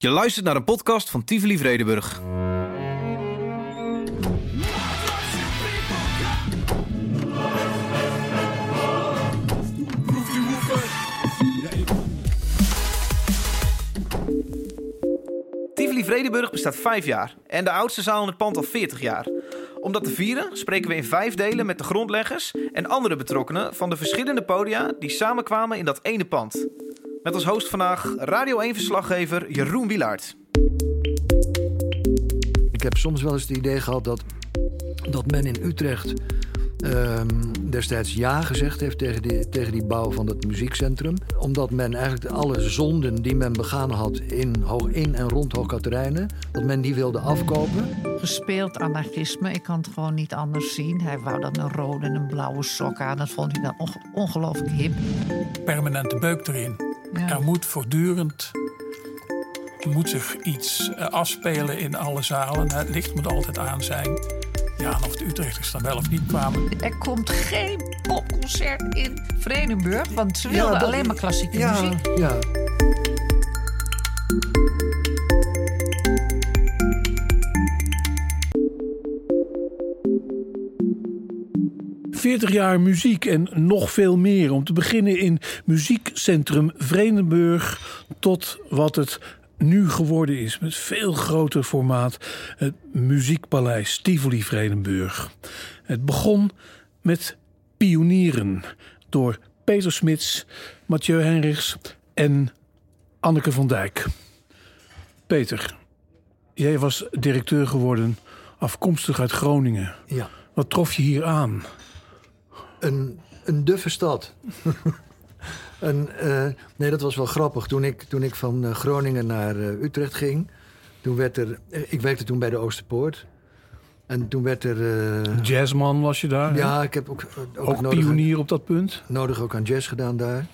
Je luistert naar een podcast van Tivoli Vredenburg. Tivoli Vredenburg bestaat vijf jaar en de oudste zaal in het pand al 40 jaar. Om dat te vieren spreken we in vijf delen met de grondleggers en andere betrokkenen van de verschillende podia die samenkwamen in dat ene pand. Met als host vandaag Radio 1-verslaggever Jeroen Wilaert. Ik heb soms wel eens het idee gehad dat, dat men in Utrecht ehm, destijds ja gezegd heeft tegen die, tegen die bouw van het muziekcentrum. Omdat men eigenlijk alle zonden die men begaan had in, Hoog, in en rond Hoogkaterijnen, dat men die wilde afkopen. gespeeld anarchisme. Ik kan het gewoon niet anders zien. Hij wou dan een rode en een blauwe sok aan. Dat vond hij dan onge- ongelooflijk hip. permanente beuk erin. Ja. Er moet voortdurend er moet zich iets eh, afspelen in alle zalen. Het licht moet altijd aan zijn. Ja, en of de Utrechters dan wel of niet kwamen. Er komt geen popconcert in Vredenburg. Want ze wilden dat- alleen maar klassieke ja, muziek. Ja, 40 jaar muziek en nog veel meer. Om te beginnen in muziekcentrum Vredenburg tot wat het nu geworden is. Met veel groter formaat. Het muziekpaleis Tivoli Vredenburg. Het begon met pionieren door Peter Smits, Mathieu Henrichs en Anneke van Dijk. Peter, jij was directeur geworden afkomstig uit Groningen. ja. Wat trof je hier aan? Een, een duffe stad. een, eh, nee, dat was wel grappig. Toen ik, toen ik van eh, Groningen naar eh, Utrecht ging, toen werd er. ik werkte toen bij de Oosterpoort. En toen werd er. Jazzman was je daar. hè? ja, ik heb ook, ook, Ook nodig, pionier op dat punt. nodig ook aan jazz gedaan daar.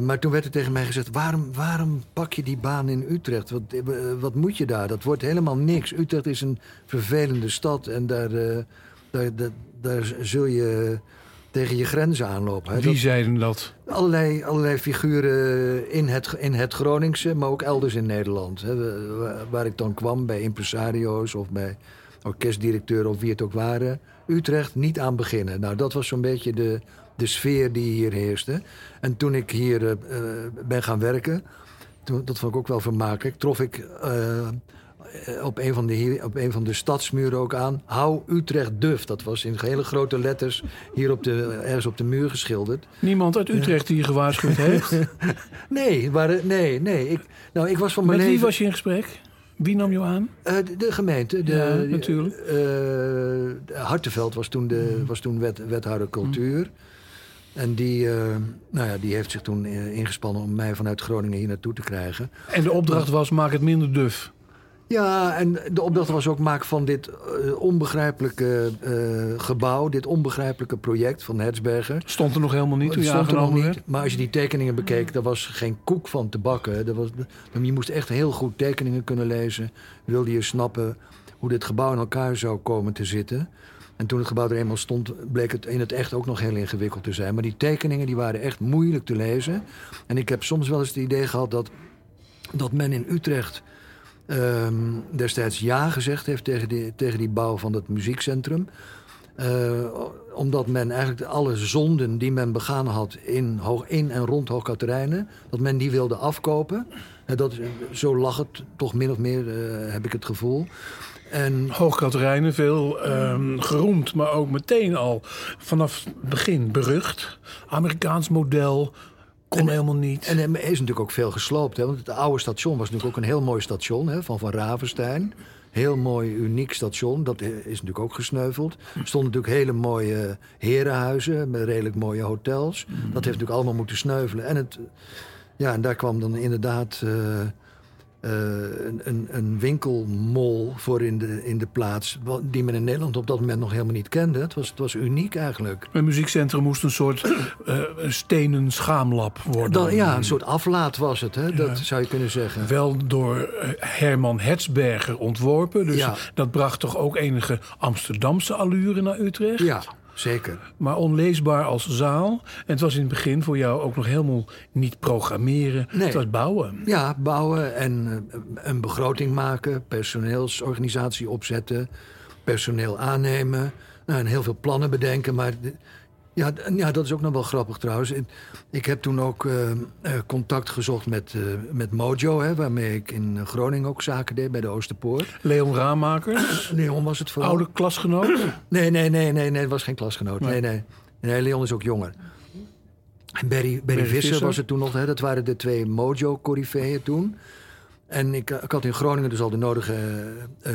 Maar toen werd er tegen mij gezegd: waarom, waarom pak je die baan in Utrecht? Wat, wat moet je daar? Dat wordt helemaal niks. Utrecht is een vervelende stad en daar, daar, daar, daar zul je tegen je grenzen aanlopen. Hè? Wie Dat- zeiden dat? allerlei, allerlei figuren in het, in het Groningse, maar ook elders in Nederland. Hè, waar, waar ik dan kwam, bij impresario's of bij orkestdirecteuren of wie het ook waren. Utrecht niet aan beginnen. Nou, dat was zo'n beetje de, de sfeer die hier heerste. En toen ik hier eh, eh, ben gaan werken, toen, dat vond ik ook wel vermakelijk, trof ik eh, op, een van de, op een van de stadsmuren ook aan. Hou Utrecht duf. Dat was in hele grote letters hier op de, ergens op de muur geschilderd. Niemand uit Utrecht die je gewaarschuwd heeft. Nee, maar, eh, nee, nee. Ik, nou, ik was van mijn Met wie leven... was je in gesprek? Wie nam je aan? Eh, de, de gemeente. De, Ja, natuurlijk. eh, Hartenveld was toen, de, was toen wet, wethouder cultuur. En die, eh, nou ja, die heeft zich toen eh, ingespannen om mij vanuit Groningen hier naartoe te krijgen. En de opdracht was: maak het minder duf. Ja, en de opdracht was ook maak van dit eh, onbegrijpelijke eh, gebouw, dit onbegrijpelijke project van Hetzberger. Stond er nog helemaal niet toen Het je stond er nog niet. werd. Maar als je die tekeningen bekeek, daar was geen koek van te bakken. Er was, je moest echt heel goed tekeningen kunnen lezen. Wilde je snappen hoe dit gebouw in elkaar zou komen te zitten. En toen het gebouw er eenmaal stond, bleek het in het echt ook nog heel ingewikkeld te zijn. Maar die tekeningen die waren echt moeilijk te lezen. En ik heb soms wel eens het idee gehad dat, dat men in Utrecht ehm, destijds ja gezegd heeft tegen die, tegen die bouw van het muziekcentrum. Eh, omdat men eigenlijk alle zonden die men begaan had in, Hoog, in en rond Hoogkaterijnen, dat men die wilde afkopen. En dat, zo lag het toch min of meer, eh, heb ik het gevoel. En Hoogkaterijnen, veel ehm, geroemd, maar ook meteen al vanaf het begin berucht. Amerikaans model, kon helemaal niet. En er is natuurlijk ook veel gesloopt. Hè? Want het oude station was natuurlijk ook een heel mooi station hè? van Van Ravenstein. Heel mooi, uniek station. Dat is natuurlijk ook gesneuveld. Er stonden natuurlijk hele mooie herenhuizen met redelijk mooie hotels. Dat heeft natuurlijk allemaal moeten sneuvelen. En, het, ja, en daar kwam dan inderdaad eh, eh, een, een, winkelmol voor in de, in de plaats. Die men in Nederland op dat moment nog helemaal niet kende. Het was, het was uniek eigenlijk. Een muziekcentrum moest een soort een stenen schaamlab worden. Dan, ja, een soort aflaat was het, hè? dat zou je kunnen zeggen. Wel door eh, Herman Hetsberger ontworpen. Dus Ja. dat bracht toch ook enige Amsterdamse allure naar Utrecht? Ja, zeker. maar onleesbaar als zaal. En het was in het begin voor jou ook nog helemaal niet programmeren. Nee. Het was bouwen. Ja, bouwen en eh, een begroting maken, personeelsorganisatie opzetten, personeel aannemen. Nou, en heel veel plannen bedenken. Maar ja, ja, dat is ook nog wel grappig trouwens. Ik- heb toen ook eh, eh, contact gezocht met, eh, met Mojo, hè, waarmee ik in Groningen ook zaken deed bij de Oosterpoort. Leon Raamakers, Leon was het vooral. oude klasgenoot. Nee, nee, nee, nee, nee, het was geen klasgenoot. Nee, nee. Nee, Leon is ook jonger. En Barry, Barry, Visser, Visser. was het toen nog. Hè? Dat waren de twee Mojo-corifeeën toen. En ik, ik had in Groningen dus al de nodige eh,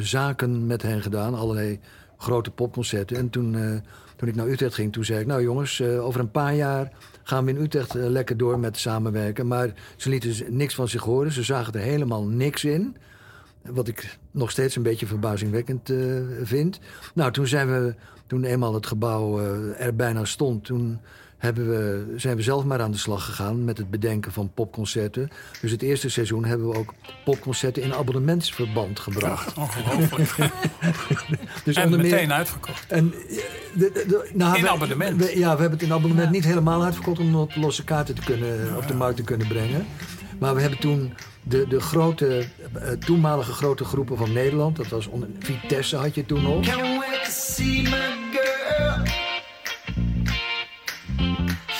zaken met hen gedaan. Allerlei grote popconcerten. En toen, eh, toen ik naar Utrecht ging, toen zei ik... nou jongens, eh, over een paar jaar gaan we in Utrecht eh, lekker door met samenwerken. Maar ze lieten z- niks van zich horen. Ze zagen er helemaal niks in. Wat ik nog steeds een beetje verbazingwekkend eh, vind. Nou, toen zijn we, toen eenmaal het gebouw er bijna stond, toen hebben we, zijn we zelf maar aan de slag gegaan met het bedenken van popconcerten. Dus het eerste seizoen hebben we ook popconcerten in abonnementsverband gebracht. Ongelooflijk. Dus en onder meer- meteen uitverkocht. en, eh, de, de- de- nou, In we- abonnement. we- ja, we hebben het in abonnement niet helemaal uitverkocht om op losse kaarten te kunnen, op de markt te kunnen brengen. Maar we hebben toen de, de grote, eh, toenmalige grote groepen van Nederland, dat was onder, Vitesse had je toen nog. Can't wait to see my girl.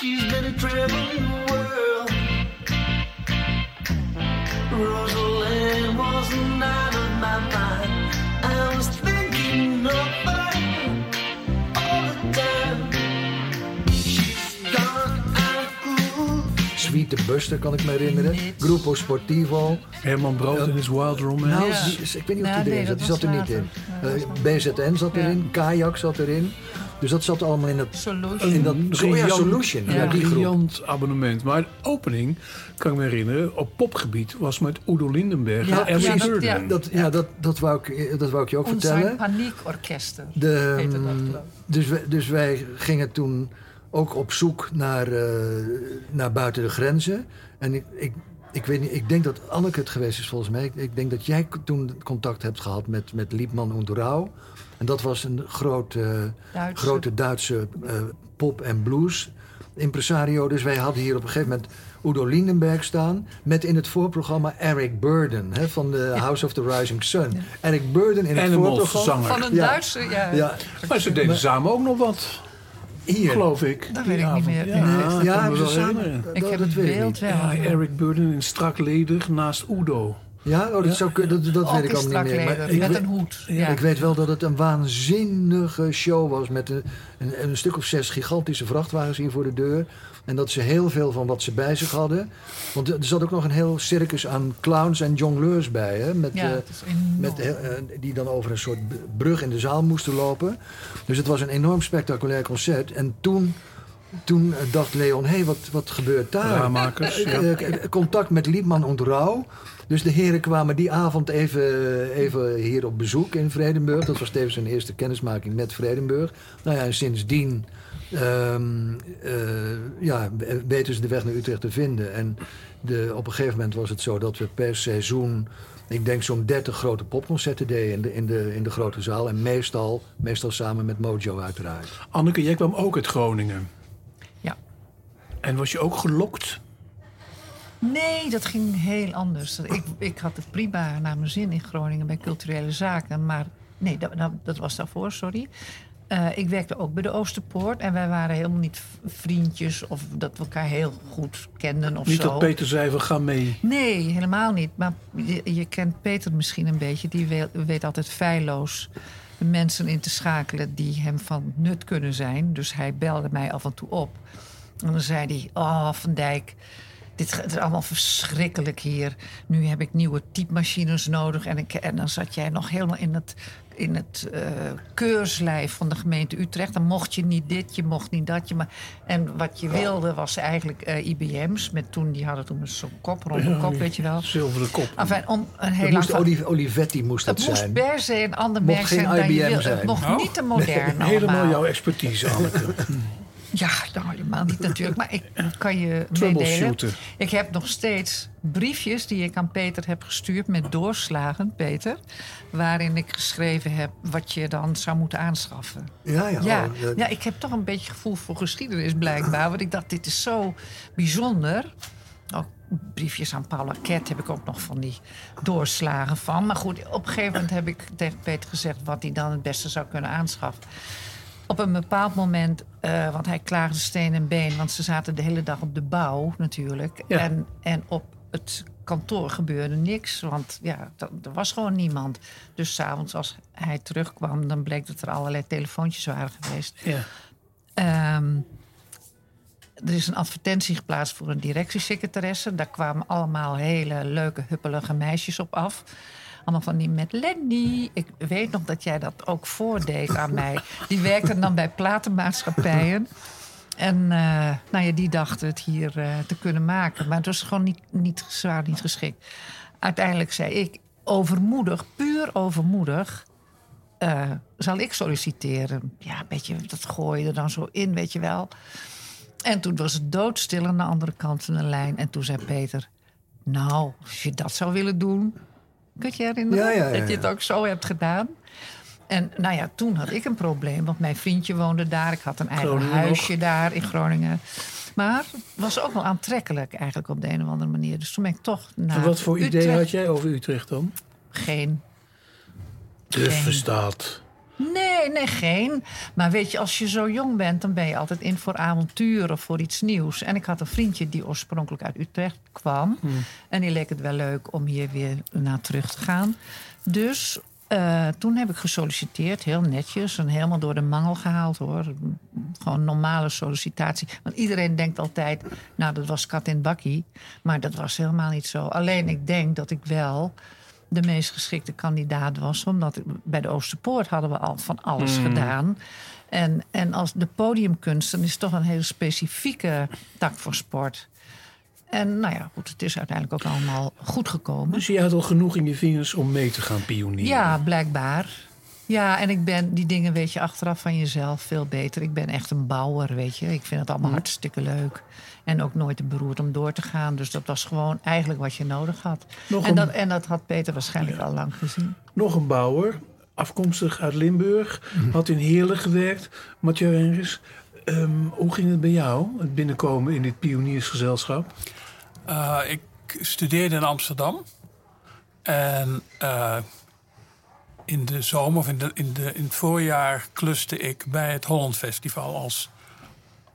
She's been traveling the world. Rosalind was out of my mind. I was thinking of her all the time. She's gone out of groove. Sweet the Buster kan ik me herinneren. Grupo Sportivo. Herman Brood en his Wild Romance. Nou, Ja. die is- ik weet niet of Ja, die erin nee, zat. Die dat zat er niet in. Ja, Eh, BZN zat Ja. erin. Kajak zat erin. Dus dat zat allemaal in dat... Solution. In dat Een ja, Solution. Ja, Ja. die groep. briljant abonnement. Maar de opening, kan ik me herinneren, op popgebied was met Udo Lindenberg Ja, en. Burden. Ja. Dat, ja, dat, dat, wou ik, dat wou ik je ook Onze vertellen. paniekorkesten. De, heette dat, mm, dus, wij, dus wij gingen toen ook op zoek naar, eh, naar buiten de grenzen. En ik, ik, ik weet niet, ik denk dat Anneke het geweest is volgens mij. Ik, ik denk dat jij toen contact hebt gehad met, met Liebman und Rau. En dat was een groot, eh, Duitse. grote Duitse eh, pop- en blues impresario. Dus wij hadden hier op een gegeven moment Udo Lindenberg staan... met in het voorprogramma Eric Burden hè, van de House of the Rising Sun. Eric Burden in het voorprogramma. zanger. Van een Ja. Duitse, ja. Ja, Maar ze deden samen ook nog wat, hier. geloof ik. Dat weet ik niet meer. Ja, ja, wel ze samen. Ik dat- heb het beeld wel. Ja, Eric Burden in strak ledig naast Udo. Ja, oh, dat, zou, dat, dat weet ik allemaal niet meer. Maar ik, met weet, een hoed. Ja. ik weet wel dat het een waanzinnige show was. Met een, een, een stuk of zes gigantische vrachtwagens hier voor de deur. En dat ze heel veel van wat ze bij zich hadden. Want er zat ook nog een heel circus aan clowns en jongleurs bij. Hè? Met, Ja, eh, met, eh, die dan over een soort brug in de zaal moesten lopen. Dus het was een enorm spectaculair concert. En toen, toen eh, dacht Leon, hé, hey, wat, wat gebeurt daar? Ja. Contact met Liebman und Rauw. Dus de heren kwamen die avond even, even hier op bezoek in Vredenburg. Dat was tevens zijn eerste kennismaking met Vredenburg. Nou ja, en sindsdien ehm, eh, ja, weten ze de weg naar Utrecht te vinden. En de, op een gegeven moment was het zo dat we per seizoen... ik denk zo'n 30 grote popconcerten deden in de, in, de, in de grote zaal. En meestal, meestal samen met Mojo uiteraard. Anneke, jij kwam ook uit Groningen. Ja. En was je ook gelokt? Nee, dat ging heel anders. Ik, ik had het prima naar mijn zin in Groningen bij culturele zaken. Maar nee, dat, dat, dat was daarvoor, sorry. Eh, ik werkte ook bij de Oosterpoort. En wij waren helemaal niet vriendjes of dat we elkaar heel goed kenden of Niet zo. dat Peter zei, we gaan mee. Nee, helemaal niet. Maar je, je kent Peter misschien een beetje. Die weet, weet altijd feilloos mensen in te schakelen die hem van nut kunnen zijn. Dus hij belde mij af en toe op. En dan zei hij: Oh, Van Dijk. Dit gaat- het is allemaal verschrikkelijk hier. Nu heb ik nieuwe typemachines nodig. En, ik, en dan zat jij nog helemaal in het, in het eh, keurslijf van de gemeente Utrecht. Dan mocht je niet dit, je mocht niet dat. Je maar, en wat je wilde was eigenlijk eh, IBM's. Met toen, die hadden toen zo'n kop, ronde kop, weet je wel. Zilveren kop. Enfin, om een heel moest Olivetti moest het dat moest zijn. per se een ander merk zijn dan je IBM wil. zijn. Het mocht Oh. niet te modern Helemaal allemaal. jouw expertise, Anneke. Ja, nou helemaal niet natuurlijk. Maar ik kan je meedelen. Ik heb nog steeds briefjes die ik aan Peter heb gestuurd met doorslagen, Peter. Waarin ik geschreven heb wat je dan zou moeten aanschaffen. Ja, ja. Ja, oh, ja, ik heb toch een beetje gevoel voor geschiedenis blijkbaar. Want ik dacht, dit is zo bijzonder. Ook briefjes aan Paula Ket heb ik ook nog van die doorslagen van. Maar goed, op een gegeven moment heb ik tegen Peter gezegd... wat hij dan het beste zou kunnen aanschaffen. Op een bepaald moment, eh, want hij klaagde steen en been... want ze zaten de hele dag op de bouw natuurlijk. Ja. En, en op het kantoor gebeurde niks, want ja, dat- er was gewoon niemand. Dus s'avonds als hij terugkwam, dan bleek dat er allerlei telefoontjes waren geweest. Ja. Ehm, er is een advertentie geplaatst voor een directiesecretaresse. Daar kwamen allemaal hele leuke, huppelige meisjes op af. Allemaal van die met Lenny. Ik weet nog dat jij dat ook voordeed aan mij. Die werkte dan bij platenmaatschappijen. En eh, nou ja, die dachten het hier eh, te kunnen maken. Maar het was gewoon niet, niet, waren niet geschikt. Uiteindelijk zei ik, overmoedig, puur overmoedig... eh, zal ik solliciteren. Ja, een beetje, dat gooi je er dan zo in, weet je wel. En toen was het doodstil aan de andere kant van de lijn. En toen zei Peter, nou, als je dat zou willen doen... Kun je je herinneren Ja, ja, ja, dat je het ook zo hebt gedaan? En nou ja, toen had ik een probleem, want mijn vriendje woonde daar. Ik had een eigen Groningen huisje daar in Groningen. Maar het was ook wel aantrekkelijk eigenlijk op de een of andere manier. Dus toen ben ik toch naar En wat voor idee had jij over Utrecht dan? Geen. Dus verstaat. Nee, nee, geen. Maar weet je, als je zo jong bent, dan ben je altijd in voor avontuur of voor iets nieuws. En ik had een vriendje die oorspronkelijk uit Utrecht kwam. En die leek het wel leuk om hier weer naar terug te gaan. Dus eh, toen heb ik gesolliciteerd, heel netjes. En helemaal door de mangel gehaald hoor. Gewoon normale sollicitatie. Want iedereen denkt altijd, nou dat was kat in bakkie. Maar dat was helemaal niet zo. Alleen ik denk dat ik wel de meest geschikte kandidaat was. Omdat bij de Oosterpoort hadden we al van alles gedaan. En, en als de podiumkunst, dan is toch een hele specifieke tak voor sport. En nou ja, goed, het is uiteindelijk ook allemaal goed gekomen. Dus je had al genoeg in je vingers om mee te gaan pionieren. Ja, blijkbaar. Ja, en ik ben die dingen weet je achteraf van jezelf veel beter. Ik ben echt een bouwer, weet je. Ik vind het allemaal hartstikke leuk. En ook nooit te beroerd om door te gaan. Dus dat was gewoon eigenlijk wat je nodig had. Nog En een- dat, en dat had Peter waarschijnlijk al lang gezien. Nog een bouwer, afkomstig uit Limburg. Had in Heerlen gewerkt. Mathieu Henris, ehm, hoe ging het bij jou? Het binnenkomen in dit pioniersgezelschap? Eh, ik studeerde in Amsterdam. En eh, in de zomer of in, de, in, de, in het voorjaar kluste ik bij het Holland Festival als...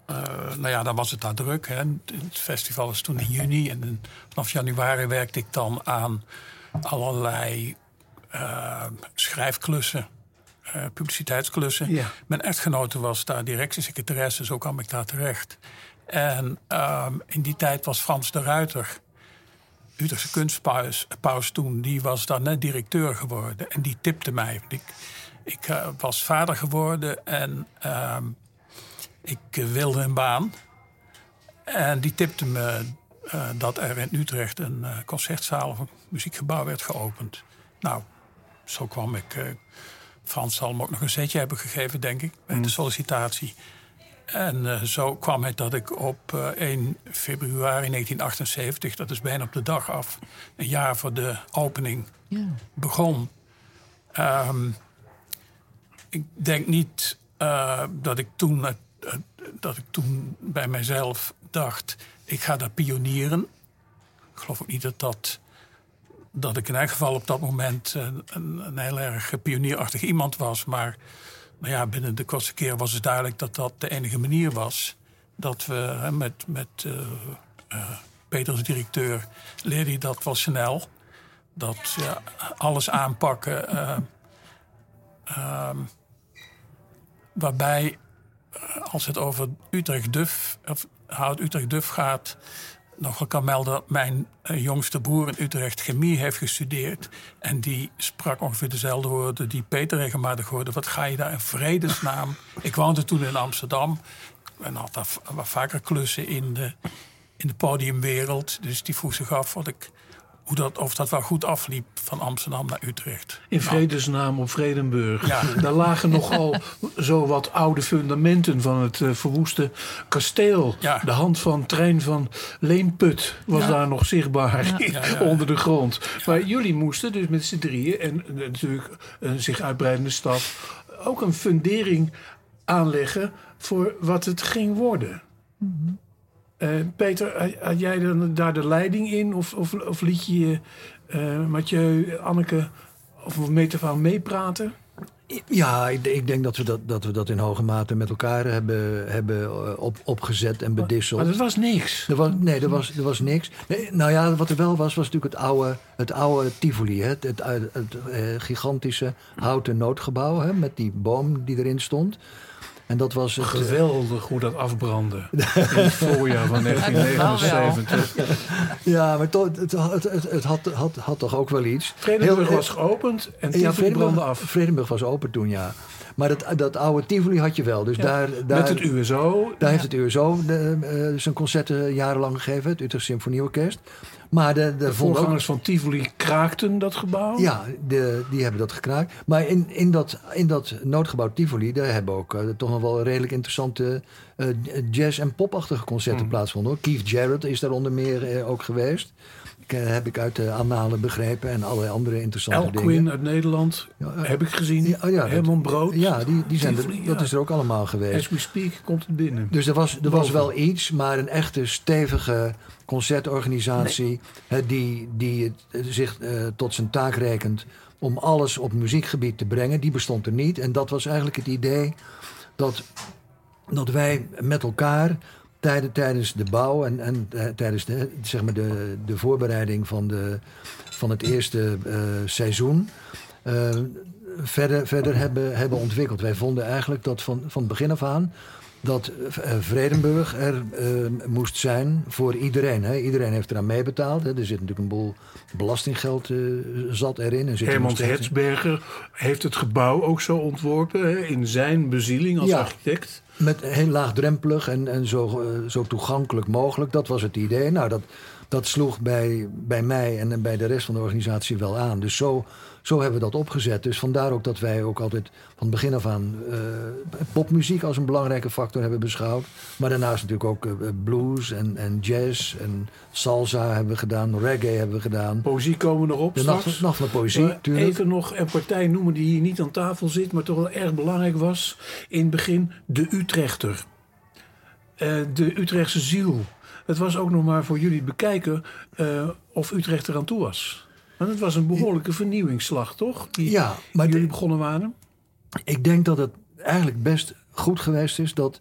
eh, nou ja, dan was het daar druk. Hè. Het festival was toen in juni. En vanaf januari werkte ik dan aan allerlei eh, schrijfklussen. eh, publiciteitsklussen. Ja. Mijn echtgenote was daar directiesecretaresse, zo kwam ik daar terecht. En ehm, in die tijd was Frans de Ruiter, Utrechtse kunstpaus paus toen, die was daar net directeur geworden. En die tipte mij. Ik, ik was vader geworden en ehm, ik eh, wilde een baan. En die tipte me eh, dat er in Utrecht een eh, concertzaal of een muziekgebouw werd geopend. Nou, zo kwam ik. eh, Frans zal me ook nog een zetje hebben gegeven, denk ik, bij de sollicitatie. En eh, zo kwam het dat ik op eh, 1 februari 1978, dat is bijna op de dag af, een jaar voor de opening, Ja. begon. Ehm, ik denk niet eh, dat, ik toen, het- dat ik toen bij mijzelf dacht, ik ga daar pionieren. Ik geloof ook niet dat, dat, dat ik in elk geval op dat moment een, een, een heel erg pionierachtig iemand was. Maar nou ja, binnen de kortste keer was het duidelijk dat dat de enige manier was. Dat we hè, met, met eh eh, Peter als directeur leerde je dat wel snel. Dat ja, alles aanpakken. eh, ehm, waarbij, eh, als het over Utrecht Duf, of Hout Utrecht Duf gaat, nog kan melden dat mijn eh, jongste broer in Utrecht chemie heeft gestudeerd. En die sprak ongeveer dezelfde woorden die Peter regelmatig hoorde. Wat ga je daar in vredesnaam? Ik woonde toen in Amsterdam. En had daar vaker klussen in de, in de podiumwereld. Dus die vroeg zich af wat ik, hoe dat, of dat wel goed afliep van Amsterdam naar Utrecht. In vredesnaam op Vredenburg. Ja. Daar lagen nogal zo wat oude fundamenten van het eh, verwoeste kasteel. Ja. De hand van trein van Leenput was daar nog zichtbaar onder de grond. Maar jullie moesten dus met z'n drieën en eh, natuurlijk een zich uitbreidende staf ook een fundering aanleggen voor wat het ging worden. Eh, Peter, had- jij dan daar de leiding in? Of, of, of liet je eh, Mathieu, Anneke of Metafaan meepraten? Ja, ik, ik denk dat we dat, dat we dat in hoge mate met elkaar hebben, hebben eh, op, opgezet en bedisseld. Maar dat was niks. Er was, nee, er was, er was niks. Nee, nou ja, wat er wel was, was natuurlijk het oude, het oude Tivoli. Hè? Het, het, het, het, gigantische houten noodgebouw hè? met die boom die erin stond. En dat was het, eh, Geweldig hoe dat afbrandde. In het voorjaar van 1979. ja, maar toch, het, het, het, het had, had, had toch ook wel iets. Vredenburg Heel- was geopend en Ja, Vredenburg, brandde af. Vredenburg was open toen, ja. Maar dat, dat oude Tivoli had je wel. Dus daar, daar, Met het USO. Daar heeft het USO de, eh, zijn concerten jarenlang gegeven, het Utrecht Symfonieorkest. Maar de, de, De vond ook- voorgangers van Tivoli kraakten dat gebouw. Ja, de, die hebben dat gekraakt. Maar in, in, dat, in dat noodgebouw Tivoli, daar hebben ook eh, toch nog wel redelijk interessante eh, jazz- en popachtige concerten Mm. plaatsgevonden. Hoor. Keith Jarrett is daar onder meer eh, ook geweest. Ik, eh, heb ik uit de annalen begrepen en allerlei andere interessante El dingen. Quinn uit Nederland Ja, eh, heb ik gezien. Ja, oh ja, Herman Brood. Ja, die, die zijn er, dat is er ook allemaal geweest. As we speak komt het binnen. Dus er was, er was wel iets, maar een echte stevige concertorganisatie... hè, die, die het, eh, zich tot zijn taak rekent om alles op muziekgebied te brengen... die bestond er niet. En dat was eigenlijk het idee dat, dat wij met elkaar... Tijden, tijdens de bouw en, en eh, tijdens de, zeg maar de, de voorbereiding van, de, van het eerste eh, seizoen... eh, verder, verder hebben, hebben ontwikkeld. Wij vonden eigenlijk dat van, van het begin af aan dat Vredenburg er moest zijn voor iedereen. Hè. Iedereen heeft eraan meebetaald. Hè. Er zit natuurlijk een boel belastinggeld eh, zat erin. En zit er Herman. Hetsberger heeft het gebouw ook zo ontworpen. Hè, in zijn bezieling als Ja. architect. Met heel laagdrempelig en, en zo, eh, zo toegankelijk mogelijk. Dat was het idee. Nou, dat, dat sloeg bij, bij mij en bij de rest van de organisatie wel aan. Dus zo, zo hebben we dat opgezet. Dus vandaar ook dat wij ook altijd van het begin af aan eh, popmuziek als een belangrijke factor hebben beschouwd. Maar daarnaast natuurlijk ook eh, blues en, en jazz en salsa hebben we gedaan. Reggae hebben we gedaan. Poëzie komen we nog op De straks. nacht, nacht van poëzie, tuurlijk. even nog een partij noemen die hier niet aan tafel zit, maar toch wel erg belangrijk was. In het begin de Utrechter. Eh, de Utrechtse ziel. Het was ook nog maar voor jullie bekijken eh, of Utrecht eraan toe was. Want het was een behoorlijke vernieuwingsslag, toch? Die Ja, maar jullie begonnen waren. Ik denk dat het eigenlijk best goed geweest is dat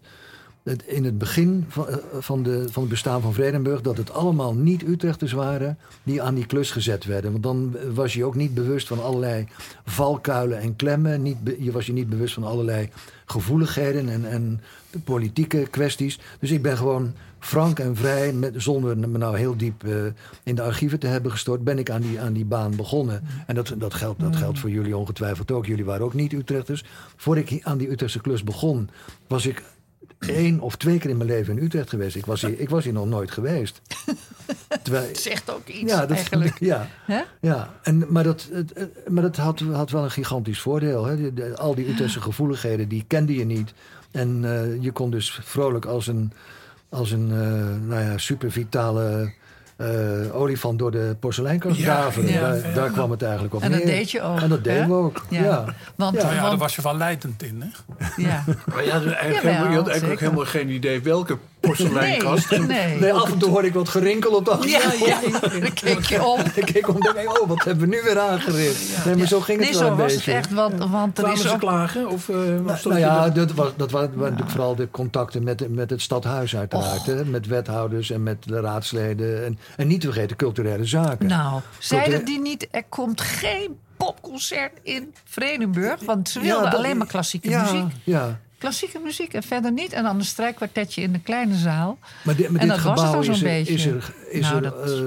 in het begin van, eh, van, de, van het bestaan van Vredenburg... dat het allemaal niet Utrechters waren die aan die klus gezet werden. Want dan was je ook niet bewust van allerlei valkuilen en klemmen. Niet, je was je niet bewust van allerlei gevoeligheden en, en politieke kwesties. Dus ik ben gewoon frank en vrij, met, zonder me nou heel diep eh, in de archieven te hebben gestort... ben ik aan die, aan die baan begonnen. En dat, dat, geldt, dat geldt voor jullie ongetwijfeld ook. Jullie waren ook niet Utrechters. Voor ik aan die Utrechtse klus begon, was ik één of twee keer in mijn leven in Utrecht geweest. Ik was hier, ik was hier nog nooit geweest. Terwijl, Het zegt ook iets ja, dat, eigenlijk. Ja, ja. En, maar dat, het, het- maar dat had, had wel een gigantisch voordeel. Hè? De- de- al die Utrechtse gevoeligheden, die kende je niet. En eh, je kon dus vrolijk als een, als een eh, nou ja, super eh, olifant door de porseleinkast Ja, daveren. ja, daar, daar kwam het eigenlijk op En dat neer. deed je ook, En dat deden we ook, Ja. ja. Want, Ja. Ja, daar was je wel leidend in, hè? ja. Maar je had, eigenlijk Jawel, helemaal, je had eigenlijk ook helemaal geen idee welke porseleinkast. Nee, nee. Nee, af en toe hoorde ik wat gerinkel op de achtergrond. Ja, ja, dan keek je om. Ik keek om en dacht, oh, wat hebben we nu weer aangericht? Nee, maar zo ging het Nee, wel zo een was beetje. het echt. Want, want er Kwamen is ze ook... klagen? Of, eh, was Nou dat ja, dat, was, dat waren, natuurlijk vooral de contacten met, met het stadhuis uiteraard. Hè? Met wethouders en met de raadsleden. En, en niet te vergeten culturele zaken. Nou, zeiden die niet... Er komt geen popconcert in Vredenburg. Want ze Ja, wilden dat- alleen maar klassieke ja, muziek. Ja, Klassieke muziek en verder niet. En dan een strijkkwartetje in de kleine zaal. maar, dit, maar En dit dat was het gebouw al zo'n is er, beetje. is er, is Nou, er, dat- eh,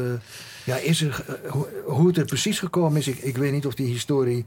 ja, is er eh, hoe, hoe het er precies gekomen is, ik, ik weet niet of die historie...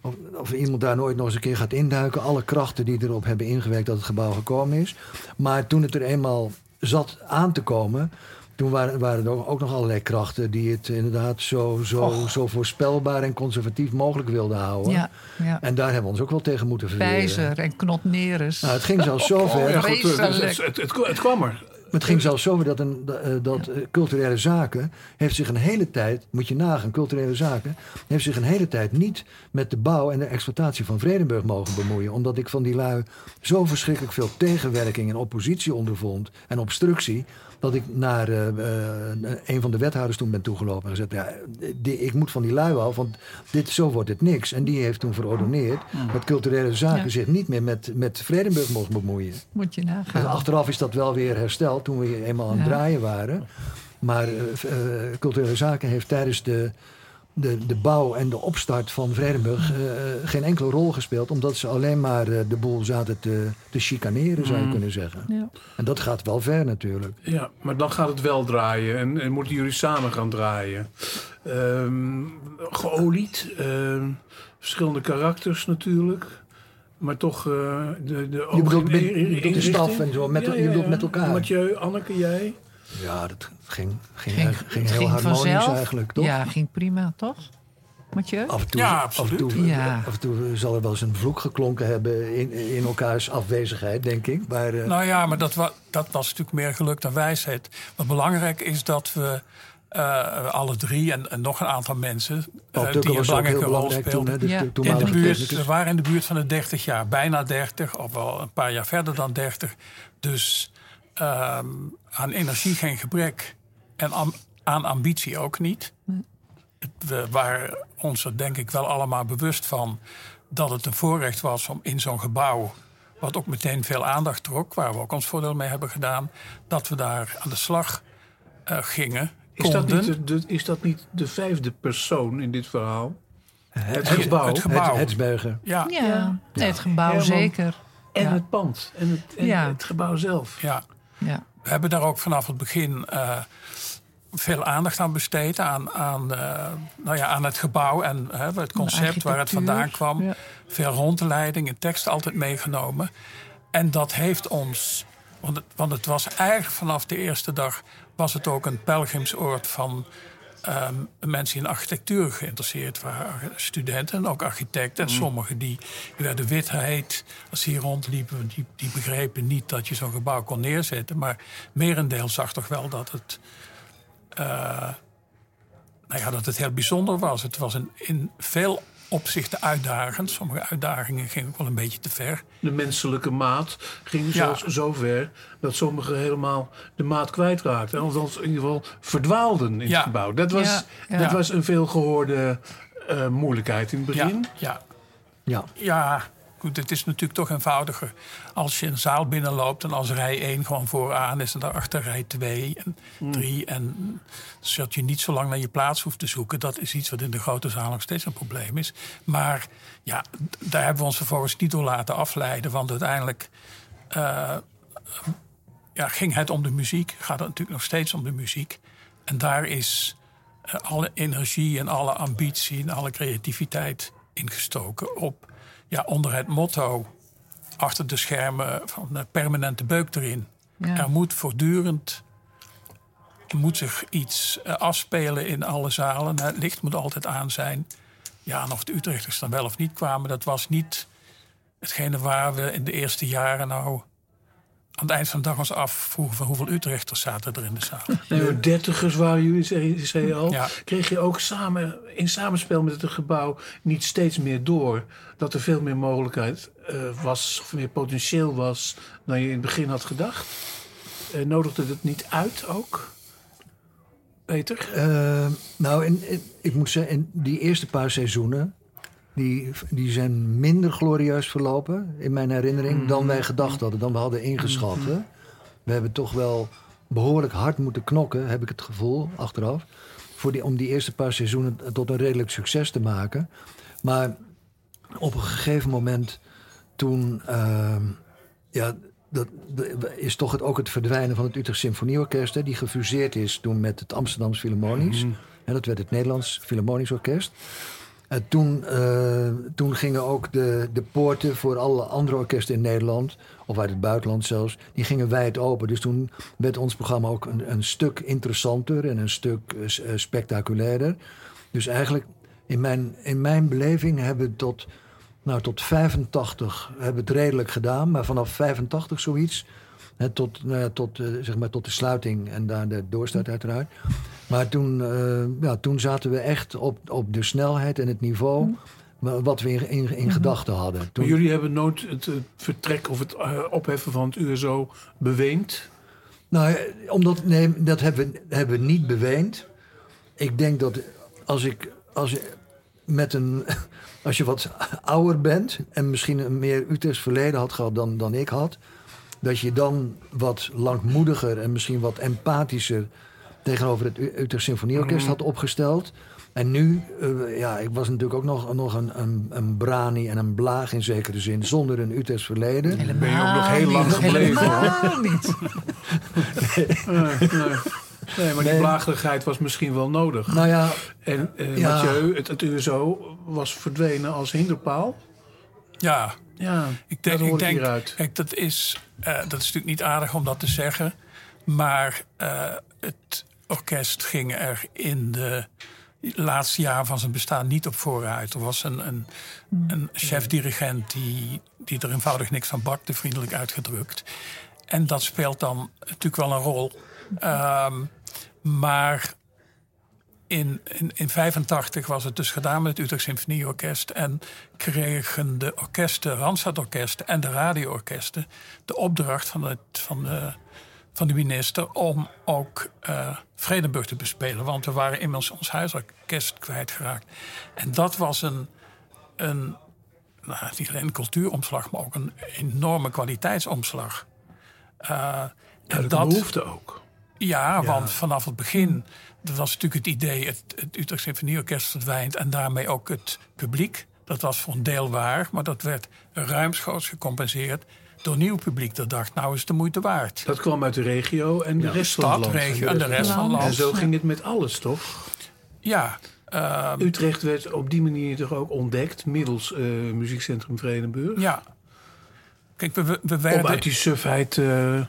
Of, of iemand daar nooit nog eens een keer gaat induiken. Alle krachten die erop hebben ingewerkt dat het gebouw gekomen is. Maar toen het er eenmaal zat aan te komen... toen waren, waren er ook ook nog allerlei krachten die het inderdaad zo, zo, zo voorspelbaar en conservatief mogelijk wilden houden. Ja, ja. En daar hebben we ons ook wel tegen moeten verweren. Pijzer en knotneres. Nou, het ging zelfs zover. Oh, ja, goed, het, het, Vreselijk. het, het, het kwam er. Het ging zelfs zover dat, een, eh, dat eh, culturele zaken heeft zich een hele tijd, moet je nagaan, culturele zaken heeft zich een hele tijd niet met de bouw en de exploitatie van Vredenburg mogen bemoeien. Omdat ik van die lui zo verschrikkelijk veel tegenwerking en oppositie ondervond en obstructie. Dat ik naar eh, eh, een van de wethouders toen ben toegelopen en gezegd: ja, die- ik moet van die lui af, want dit, zo wordt het niks. En die heeft toen verordoneerd dat culturele zaken Ja. zich niet meer met, met Vredenburg mogen bemoeien. Moet je En nagaan. achteraf is dat wel weer hersteld toen we eenmaal aan het draaien waren. Maar eh, culturele zaken heeft tijdens de, de, de bouw en de opstart van Vredenburg eh, geen enkele rol gespeeld. Omdat ze alleen maar eh, de boel zaten te, te chicaneren, zou je kunnen zeggen. Ja. En dat gaat wel ver natuurlijk. Ja, maar dan gaat het wel draaien en, en moeten jullie samen gaan draaien. Ehm geolied, ehm, verschillende karakters natuurlijk. Maar toch eh, de, de Je bedoelt met- de staf en zo, met- je bedoelt met elkaar. Mathieu, Anneke, jij? Ja, dat ging, ging, Ging, heel ging harmonisch vanzelf. eigenlijk, toch? Ja, ging prima, toch? Mathieu? Af en toe, Ja, af en absoluut. toe, Ja. af en toe zal er wel eens een vloek geklonken hebben in, in elkaars afwezigheid, denk ik. Maar, eh, Nou ja, maar dat, wa- dat was natuurlijk meer geluk dan wijsheid. Wat belangrijk is dat we eh, alle drie en, en nog een aantal mensen... Paul die een belangrijke rol belangrijk toen, hè, speelden. de, Ja. de In de buurt, we waren in de buurt van de 30 jaar, bijna 30, of wel een paar jaar verder dan 30. Dus ehm, aan energie geen gebrek en am- aan ambitie ook niet. Het- We waren ons er denk ik wel allemaal bewust van dat het een voorrecht was om in zo'n gebouw, wat ook meteen veel aandacht trok, waar we ook ons voordeel mee hebben gedaan, dat we daar aan de slag eh, gingen. Is dat, niet de, de- is dat niet de vijfde persoon in dit verhaal? Het, Het gebouw. Het gebouw. Het, ja, Ja, het gebouw Herman. zeker. En Ja. het pand. En het, en Ja. het gebouw zelf. ja. Ja. We hebben daar ook vanaf het begin eh, veel aandacht aan besteed. Aan, aan, eh, nou ja, aan het gebouw en hè, het concept waar het vandaan kwam. Ja. Veel rondleiding en tekst altijd meegenomen. En dat heeft ons... Want het, want het was eigenlijk vanaf de eerste dag... was het ook een pelgrimsoord van... ehm, mensen in architectuur geïnteresseerd waren. Studenten en ook architecten. En sommigen die werden wit heet als ze hier rondliepen. Die, die begrepen niet dat je zo'n gebouw kon neerzetten. Maar merendeel zag toch wel dat het... eh, nou ja, dat het heel bijzonder was. Het was een, in veel opzichten uitdagend. Sommige uitdagingen gingen ook wel een beetje te ver. De menselijke maat ging Ja. zelfs zo ver dat sommigen helemaal de maat kwijtraakten. Althans, in ieder geval verdwaalden in Ja. het gebouw. Dat was, Ja, ja. Dat was een veelgehoorde eh moeilijkheid in het Ja, begin. ja, Ja. ja, goed, het is natuurlijk toch eenvoudiger als je een zaal binnenloopt en als rij 1 gewoon vooraan is en daarachter rij 2 en 3. En zodat je niet zo lang naar je plaats hoeft te zoeken. Dat is iets wat in de grote zaal nog steeds een probleem is. Maar ja, daar hebben we ons vervolgens niet door laten afleiden. Want uiteindelijk eh, ja, ging het om de muziek. Gaat het natuurlijk nog steeds om de muziek. En daar is eh, alle energie en alle ambitie en alle creativiteit ingestoken op ja, onder het motto achter de schermen van de permanente beuk erin. Ja. Er moet voortdurend moet zich iets eh, afspelen in alle zalen. Het licht moet altijd aan zijn. Ja, en of de Utrechters dan wel of niet kwamen, dat was niet hetgene waar we in de eerste jaren nou aan het eind van de dag ons afvroegen van hoeveel Utrechters zaten er in de zaal. Nee, dertigers waren jullie, zei, zei je al. Ja. Kreeg je ook samen, in samenspel met het gebouw niet steeds meer door... dat er veel meer mogelijkheid eh, was, of meer potentieel was... dan je in het begin had gedacht? Eh, nodigde het niet uit ook? Peter? Eh, nou, in, in- ik moet zeggen, in die eerste paar seizoenen... Die, die zijn minder glorieus verlopen, in mijn herinnering... dan wij gedacht hadden, dan we hadden ingeschat. hè. We hebben toch wel behoorlijk hard moeten knokken, heb ik het gevoel, achteraf... Voor die, om die eerste paar seizoenen tot een redelijk succes te maken. Maar op een gegeven moment toen... ehm, ja, dat, is toch het, ook het verdwijnen van het Utrecht Symfonieorkest... Hè, die gefuseerd is toen met het Amsterdams Philharmonisch. En dat werd het Nederlands Philharmonisch Orkest. En toen, eh, toen gingen ook de, de poorten voor alle andere orkesten in Nederland, of uit het buitenland zelfs, die gingen wijd open. Dus toen werd ons programma ook een, een stuk interessanter en een stuk eh, eh, spectaculairder. Dus eigenlijk, in mijn, in mijn beleving hebben we tot, nou, tot 85 hebben het redelijk gedaan, maar vanaf 85 zoiets. Hè, tot, nou ja, tot, eh, zeg maar tot de sluiting en daar de doorstart uiteraard. Maar toen, eh, ja, toen zaten we echt op, op de snelheid en het niveau wa- wat we in, in, in gedachten hadden. Maar Toen, jullie hebben nooit het vertrek of het eh, opheffen van het USO beweend. nou, omdat, nee, dat hebben we, hebben we niet beweend. Ik denk dat als ik, als je, met een, als je wat ouder bent en misschien een meer Utrechts verleden had gehad dan, dan ik had, dat je dan wat langmoediger en misschien wat empathischer tegenover het Utrecht Symfonieorkest had opgesteld. En nu, eh, ja, ik was natuurlijk ook nog, nog een, een, een brani en een blaag in zekere zin, zonder een Utrechts verleden. Helemaal ben je ook nog heel lang gebleven. Helemaal niet. Nee, nee. Nee, maar die Nee. blagerigheid was misschien wel nodig. Nou ja, En eh Ja. Mathieu, het, het USO, was verdwenen als hinderpaal. Ja, Ja, ik dat denk, hoor ik denk hieruit. kijk, dat is, eh, dat is natuurlijk niet aardig om dat te zeggen. Maar eh, het orkest ging er in de laatste jaren van zijn bestaan niet op vooruit. Er was een, een, een chef-dirigent die, die er eenvoudig niks van bakte, vriendelijk uitgedrukt. En dat speelt dan natuurlijk wel een rol. Ehm, maar in, in, in 85 was het dus gedaan met het Utrecht Symfonieorkest. En kregen de orkesten, Randstadorkesten en de radioorkesten... de opdracht van, het, van, de, van de minister om ook Vredenburg te bespelen. Want we waren immers ons huisorkest kwijtgeraakt. En dat was een, een nou, niet alleen een cultuuromslag... maar ook een enorme kwaliteitsomslag. Eh, en de behoefte ook. ja, want vanaf het begin dat was natuurlijk het idee... het, het Utrecht Symfonieorkest verdwijnt en daarmee ook het publiek. Dat was voor een deel waar, maar dat werd ruimschoots gecompenseerd... door nieuw publiek dat dacht, nou is het de moeite waard. Dat kwam uit de regio en de rest van het Stad, land. regio en de rest van het land. En zo ging het met alles, toch? Ja, eh, Utrecht werd op die manier toch ook ontdekt... middels eh, Muziekcentrum Vredenburg. ja. Kijk, we, we we Om werden... uit die sufheid eh,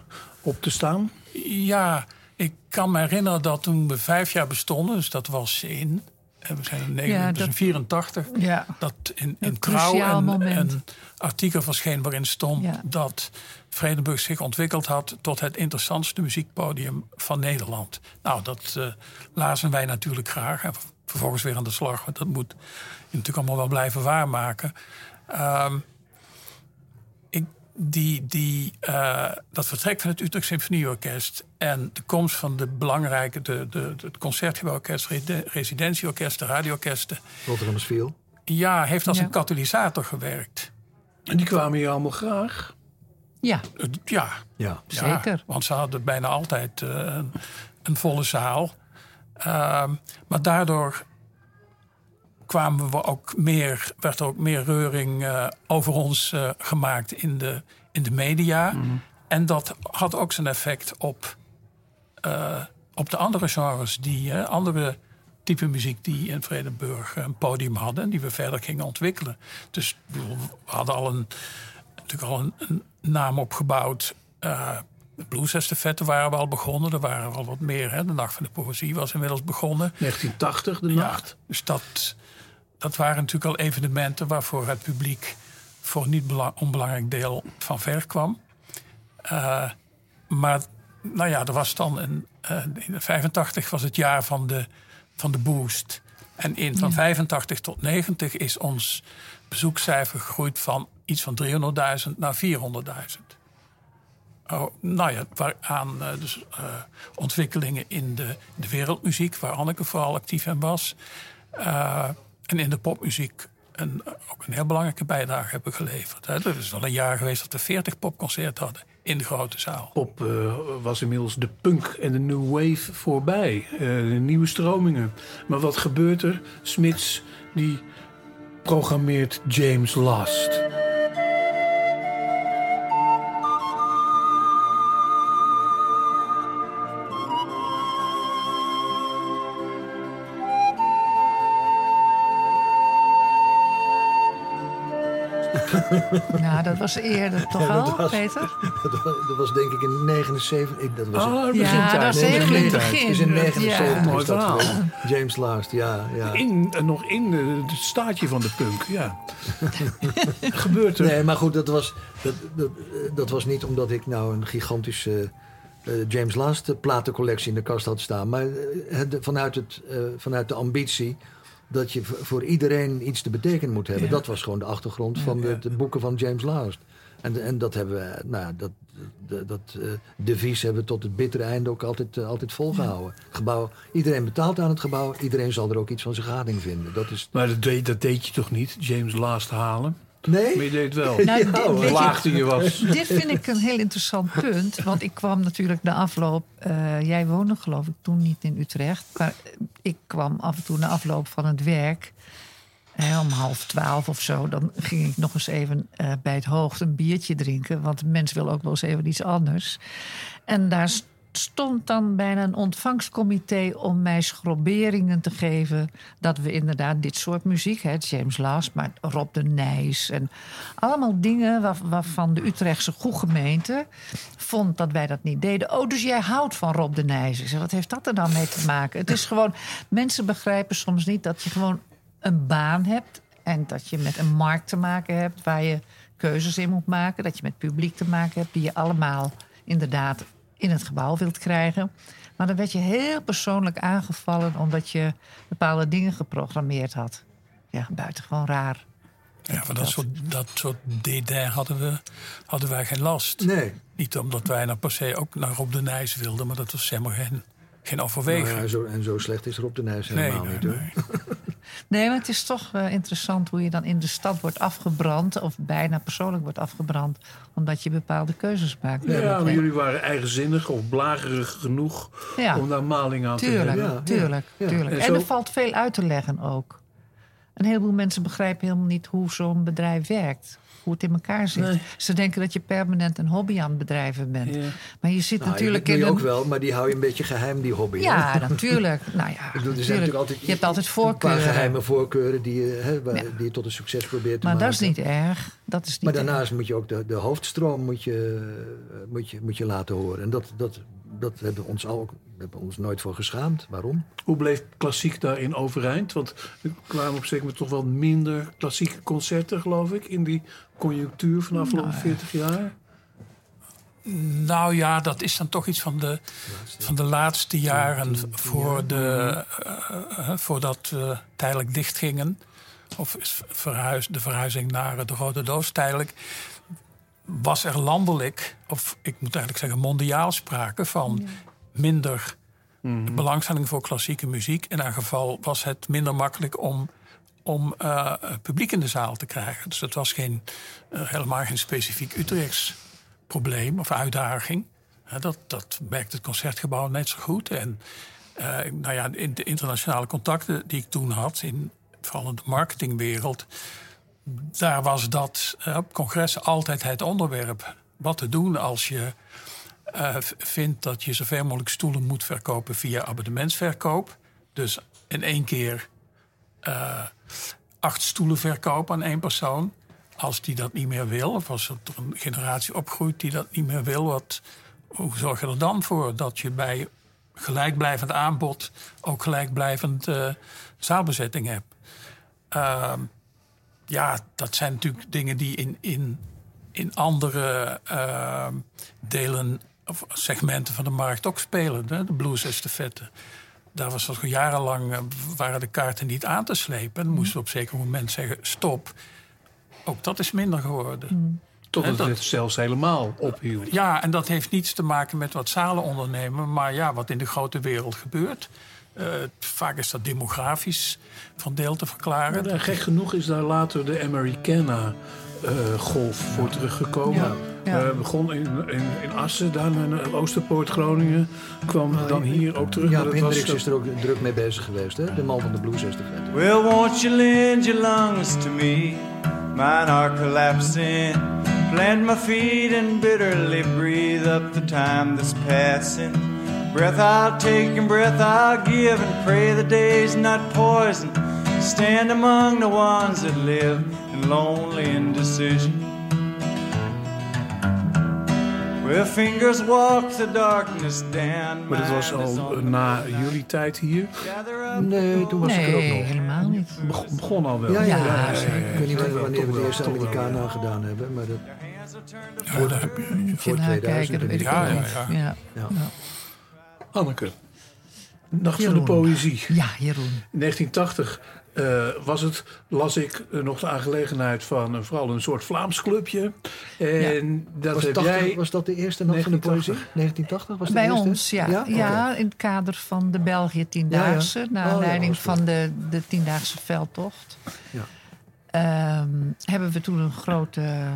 op te staan. Ja, ik kan me herinneren dat toen we vijf jaar bestonden... dus dat was in... eh, We zijn in, 9, Ja, dus in dat- 84. Ja. dat in, in Trouw een, een artikel verscheen waarin stond Ja. dat Vredenburg zich ontwikkeld had tot het interessantste muziekpodium van Nederland. Nou, dat eh, lazen wij natuurlijk graag. En vervolgens weer aan de slag. Want dat moet je natuurlijk allemaal wel blijven waarmaken. Ehm, die, die, eh, dat vertrek van het Utrecht Symfonieorkest en de komst van de belangrijke, de, de, het Concertgebouworkest, Rede- residentieorkest, de radioorkesten, Rotterdam's viel. ja, heeft als Ja. een katalysator gewerkt. En die kwamen hier allemaal graag. Ja, Ja, Ja. ja, Zeker. want ze hadden bijna altijd eh, een, een volle zaal. Ehm, maar daardoor kwamen we ook meer, werd er ook meer reuring eh, over ons eh, gemaakt in de, in de media. En dat had ook zijn effect op, eh, op de andere genres, die andere type muziek die in Vredenburg een podium hadden en die we verder gingen ontwikkelen. Dus we hadden al een, natuurlijk al een, een naam opgebouwd. De bluesestafette waren we al begonnen. Er waren al wat meer. Hè. De Nacht van de Poëzie was inmiddels begonnen. 1980, de Ja, nacht. dus dat, dat waren natuurlijk al evenementen waarvoor het publiek voor een niet bela- onbelangrijk deel van ver kwam. Eh, maar nou ja, er was dan een, eh, in 85 was het jaar van de, van de boost. En in van 85 tot 90 is ons bezoekcijfer gegroeid van iets van 300.000 naar 400.000. Oh, nou ja, waaraan eh, dus, ontwikkelingen in de, de wereldmuziek, waar Anneke vooral actief in was, en in de popmuziek een, ook een heel belangrijke bijdrage hebben geleverd. Hè. Er is wel een jaar geweest dat we 40 popconcerten hadden in de grote zaal. Pop eh, was inmiddels de punk en de new wave voorbij. Eh, nieuwe stromingen. Maar wat gebeurt er? Smits die programmeert James Last. Nou, dat was eerder toch Ja, al, was- Peter? Dat was, dat was denk ik in 79. ik- Dat was Oh, de Ja, dat helemaal in het begin. is in Ja. 79 Mooi is dat. James Last, ja. ja. In, eh, nog in het staartje van de punk, ja. Gebeurt er. Nee, maar goed, dat was, dat, dat, eh, dat was niet omdat ik nou een gigantische eh, James Last platencollectie in de kast had staan. Maar het- vanuit, het, eh, vanuit de ambitie dat je voor iedereen iets te betekenen moet hebben. Ja. Dat was gewoon de achtergrond van de, de boeken van James Last. En, en dat hebben we, nou, ja, dat, dat, dat eh, devies hebben we tot het bittere einde ook altijd, eh, altijd volgehouden. Gebouw, iedereen betaalt aan het gebouw, iedereen zal er ook iets van zijn gading vinden. Dat is, Maar dat deed, dat deed je toch niet, James Last halen? Nee? Maar je deed wel. Nou, Ja, dit- je, Laagte je was. Dit vind ik een heel interessant punt. Want ik kwam natuurlijk na afloop. eh, jij woonde geloof ik toen niet in Utrecht. Maar ik kwam af en toe na afloop van het werk. eh, om half twaalf of zo. Dan ging ik nog eens even eh, bij het hoogte een biertje drinken. Want de mens wil ook wel eens even iets anders. En daar stond dan bijna een ontvangstcomité om mij schrobberingen te geven. Dat we inderdaad dit soort muziek, hè, James Last, maar Rob de Nijs. En allemaal dingen waar- waarvan de Utrechtse goedgemeente vond dat wij dat niet deden. Oh, dus jij houdt van Rob de Nijs. Ik zeg, wat heeft dat er dan mee te maken? Het is gewoon, mensen begrijpen soms niet dat je gewoon een baan hebt. En dat je met een markt te maken hebt waar je keuzes in moet maken. Dat je met publiek te maken hebt die je allemaal inderdaad in het gebouw wilt krijgen. Maar dan werd je heel persoonlijk aangevallen omdat je bepaalde dingen geprogrammeerd had. Ja, buitengewoon raar. Ja, van dat soort, dat soort dédain hadden, we, hadden wij geen last. Nee. Niet omdat wij nou per se ook naar Rob de Nijs wilden, maar dat was helemaal geen, geen overweging. Nou ja, zo, en zo slecht is Rob de Nijs nee, helemaal nee, niet hoor. nee. Nee, maar het is toch eh, interessant hoe je dan in de stad wordt afgebrand. Of bijna persoonlijk wordt afgebrand. Omdat je bepaalde keuzes maakt. Ja, maar jullie waren eigenzinnig of blagerig genoeg Ja. om daar maling aan te Tuurlijk, hebben. Ja, tuurlijk, ja. tuurlijk. En En, zo- er valt veel uit te leggen ook. Een heleboel mensen begrijpen helemaal niet hoe zo'n bedrijf werkt. Hoe het in elkaar zit. Nee. Ze denken dat je permanent een hobby aan het bedrijven bent. Ja. Maar je zit Nou, natuurlijk dat doe in een... ook wel, maar die hou je een beetje geheim, die hobby. hè? Ja, natuurlijk. Nou ja, Ik bedoel, er zijn natuurlijk. altijd, je hebt altijd Een paar voorkeuren. geheime voorkeuren die je, hè, waar- Ja. die je tot een succes probeert te Maar maken. dat is niet erg. Dat is niet Maar erg. daarnaast moet je ook de, de hoofdstroom moet je, eh, moet je, moet je laten horen. En dat, dat, dat hebben we ons, al, hebben ons nooit voor geschaamd. Waarom? Hoe bleef klassiek daarin overeind? Want er kwamen op zeker toch wel minder klassieke concerten, geloof ik, in die conjunctuur van de afgelopen Nou, 40 jaar. Nou ja, dat is dan toch iets van de, van de laatste jaren voor de, eh, eh, voordat we tijdelijk dichtgingen. Of is verhuis, de verhuizing naar de Rode Doos tijdelijk. Was er landelijk, of ik moet eigenlijk zeggen mondiaal sprake van minder belangstelling voor klassieke muziek. In elk geval was het minder makkelijk om, om eh, publiek in de zaal te krijgen. Dus het was geen, eh, helemaal geen specifiek Utrechts probleem of uitdaging. Hè, dat, dat merkt het concertgebouw net zo goed. En eh, nou ja, in de internationale contacten die ik toen had, in, vooral in de marketingwereld, daar was dat eh, op congressen altijd het onderwerp. Wat te doen als je eh, vindt dat je zoveel mogelijk stoelen moet verkopen via abonnementsverkoop. Dus in één keer eh, acht stoelen verkopen aan één persoon. Als die dat niet meer wil, of als er een generatie opgroeit die dat niet meer wil, wat, hoe zorg je er dan voor dat je bij gelijkblijvend aanbod ook gelijkblijvend eh, zaalbezetting hebt? Ja, dat zijn natuurlijk dingen die in, in, in andere ehm, delen of segmenten van de markt ook spelen. Hè? De blues-estafette. Daar was dat jarenlang eh, waren de kaarten niet aan te slepen. En moesten we op een zeker moment zeggen stop. Ook dat is minder geworden. Totdat En dat- het zelfs helemaal ophield. Ja, en dat heeft niets te maken met wat zalen ondernemen, maar ja, wat in de grote wereld gebeurt. Eh, vaak is dat demografisch van deel te verklaren. Maar, eh, gek genoeg is daar later de Americana-golf voor teruggekomen. Ja, ja. Eh, begon in, in, in Assen, daarna naar Oosterpoort, Groningen. Kwam dan hier ook terug. Ja, Hendricks is er ook druk mee bezig geweest, hè? de man van de blues estafette. Well, won't you lend your lungs to me? Mine are collapsing. Plant my feet and bitterly breathe up the time that's passing. Breath I'll take and breath I'll give and pray the day's not poison. stand among the ones that live in lonely indecision. Where fingers walk the darkness down. Maar dat was al na jullie tijd hier. Nee, toen was ik er ook Nee, nog. helemaal niet. Beg- begon al wel. Ja, ja, Ja, ja, zeker. Ik weet niet wanneer we de eerste. Amerikanen gedaan hebben, maar dat, Ja, daar heb je. Voor nakijken, 2000 dat weet ik Ja, ja, ja. Ja. Anneke. Nacht van de Poëzie. ja, Jeroen. In 1980 eh, was het, las ik, eh, nog de aangelegenheid van vooral een soort Vlaams clubje. En dat Was, heb 80 jij... was dat de eerste nacht van de 1980? poëzie? 1980 was de Bij eerste? ons, ja. Ja, in het kader van de België Tiendaagse. Ja, ja. Naar Oh, ja, aanleiding was goed. van de, de Tiendaagse veldtocht. Ja. Ehm, hebben we toen een grote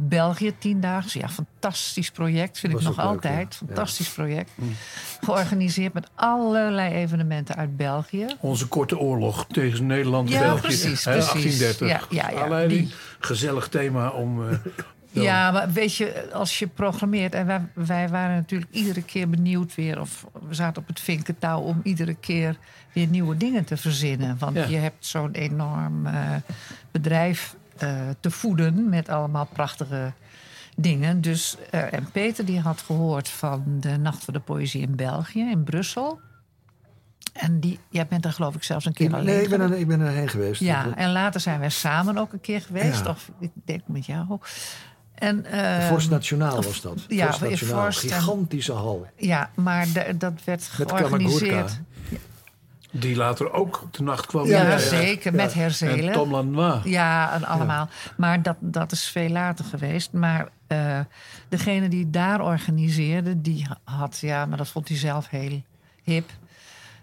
België Tiendaagse. Ja, fantastisch project. Vind ik nog leuk, altijd. ja. Mm. Fantastisch project. Georganiseerd met allerlei evenementen uit België. Onze korte oorlog tegen Nederland en Ja, België. precies, hè, precies. 1830. Ja, Aanleiding. die. Gezellig thema om... eh, Ja, maar weet je, als je programmeert... en wij, wij waren natuurlijk iedere keer benieuwd weer... of we zaten op het vinkentouw om iedere keer weer nieuwe dingen te verzinnen. Want je hebt zo'n enorm eh, bedrijf te voeden met allemaal prachtige dingen. Dus, eh, en Peter die had gehoord van de Nacht voor de Poëzie in België, in Brussel. En die, jij bent daar geloof ik zelfs een keer Ik- alleen nee, ik ben, er, ik ben erheen geweest. Ja, Dat- en later zijn wij samen ook een keer geweest. Ja. Of ik denk met jou. En, de eh, Forst Nationaal was dat. ja, Forst Nationaal. Forst en- Gigantische hal. ja, maar de- dat werd Met georganiseerd. Die later ook op de nacht kwam. Ja, zeker, met En Herzelen. Tom Lanois. Ja, en allemaal. Maar dat, dat is veel later geweest. Maar eh, degene die daar organiseerde, die had, ja, maar dat vond hij zelf heel hip.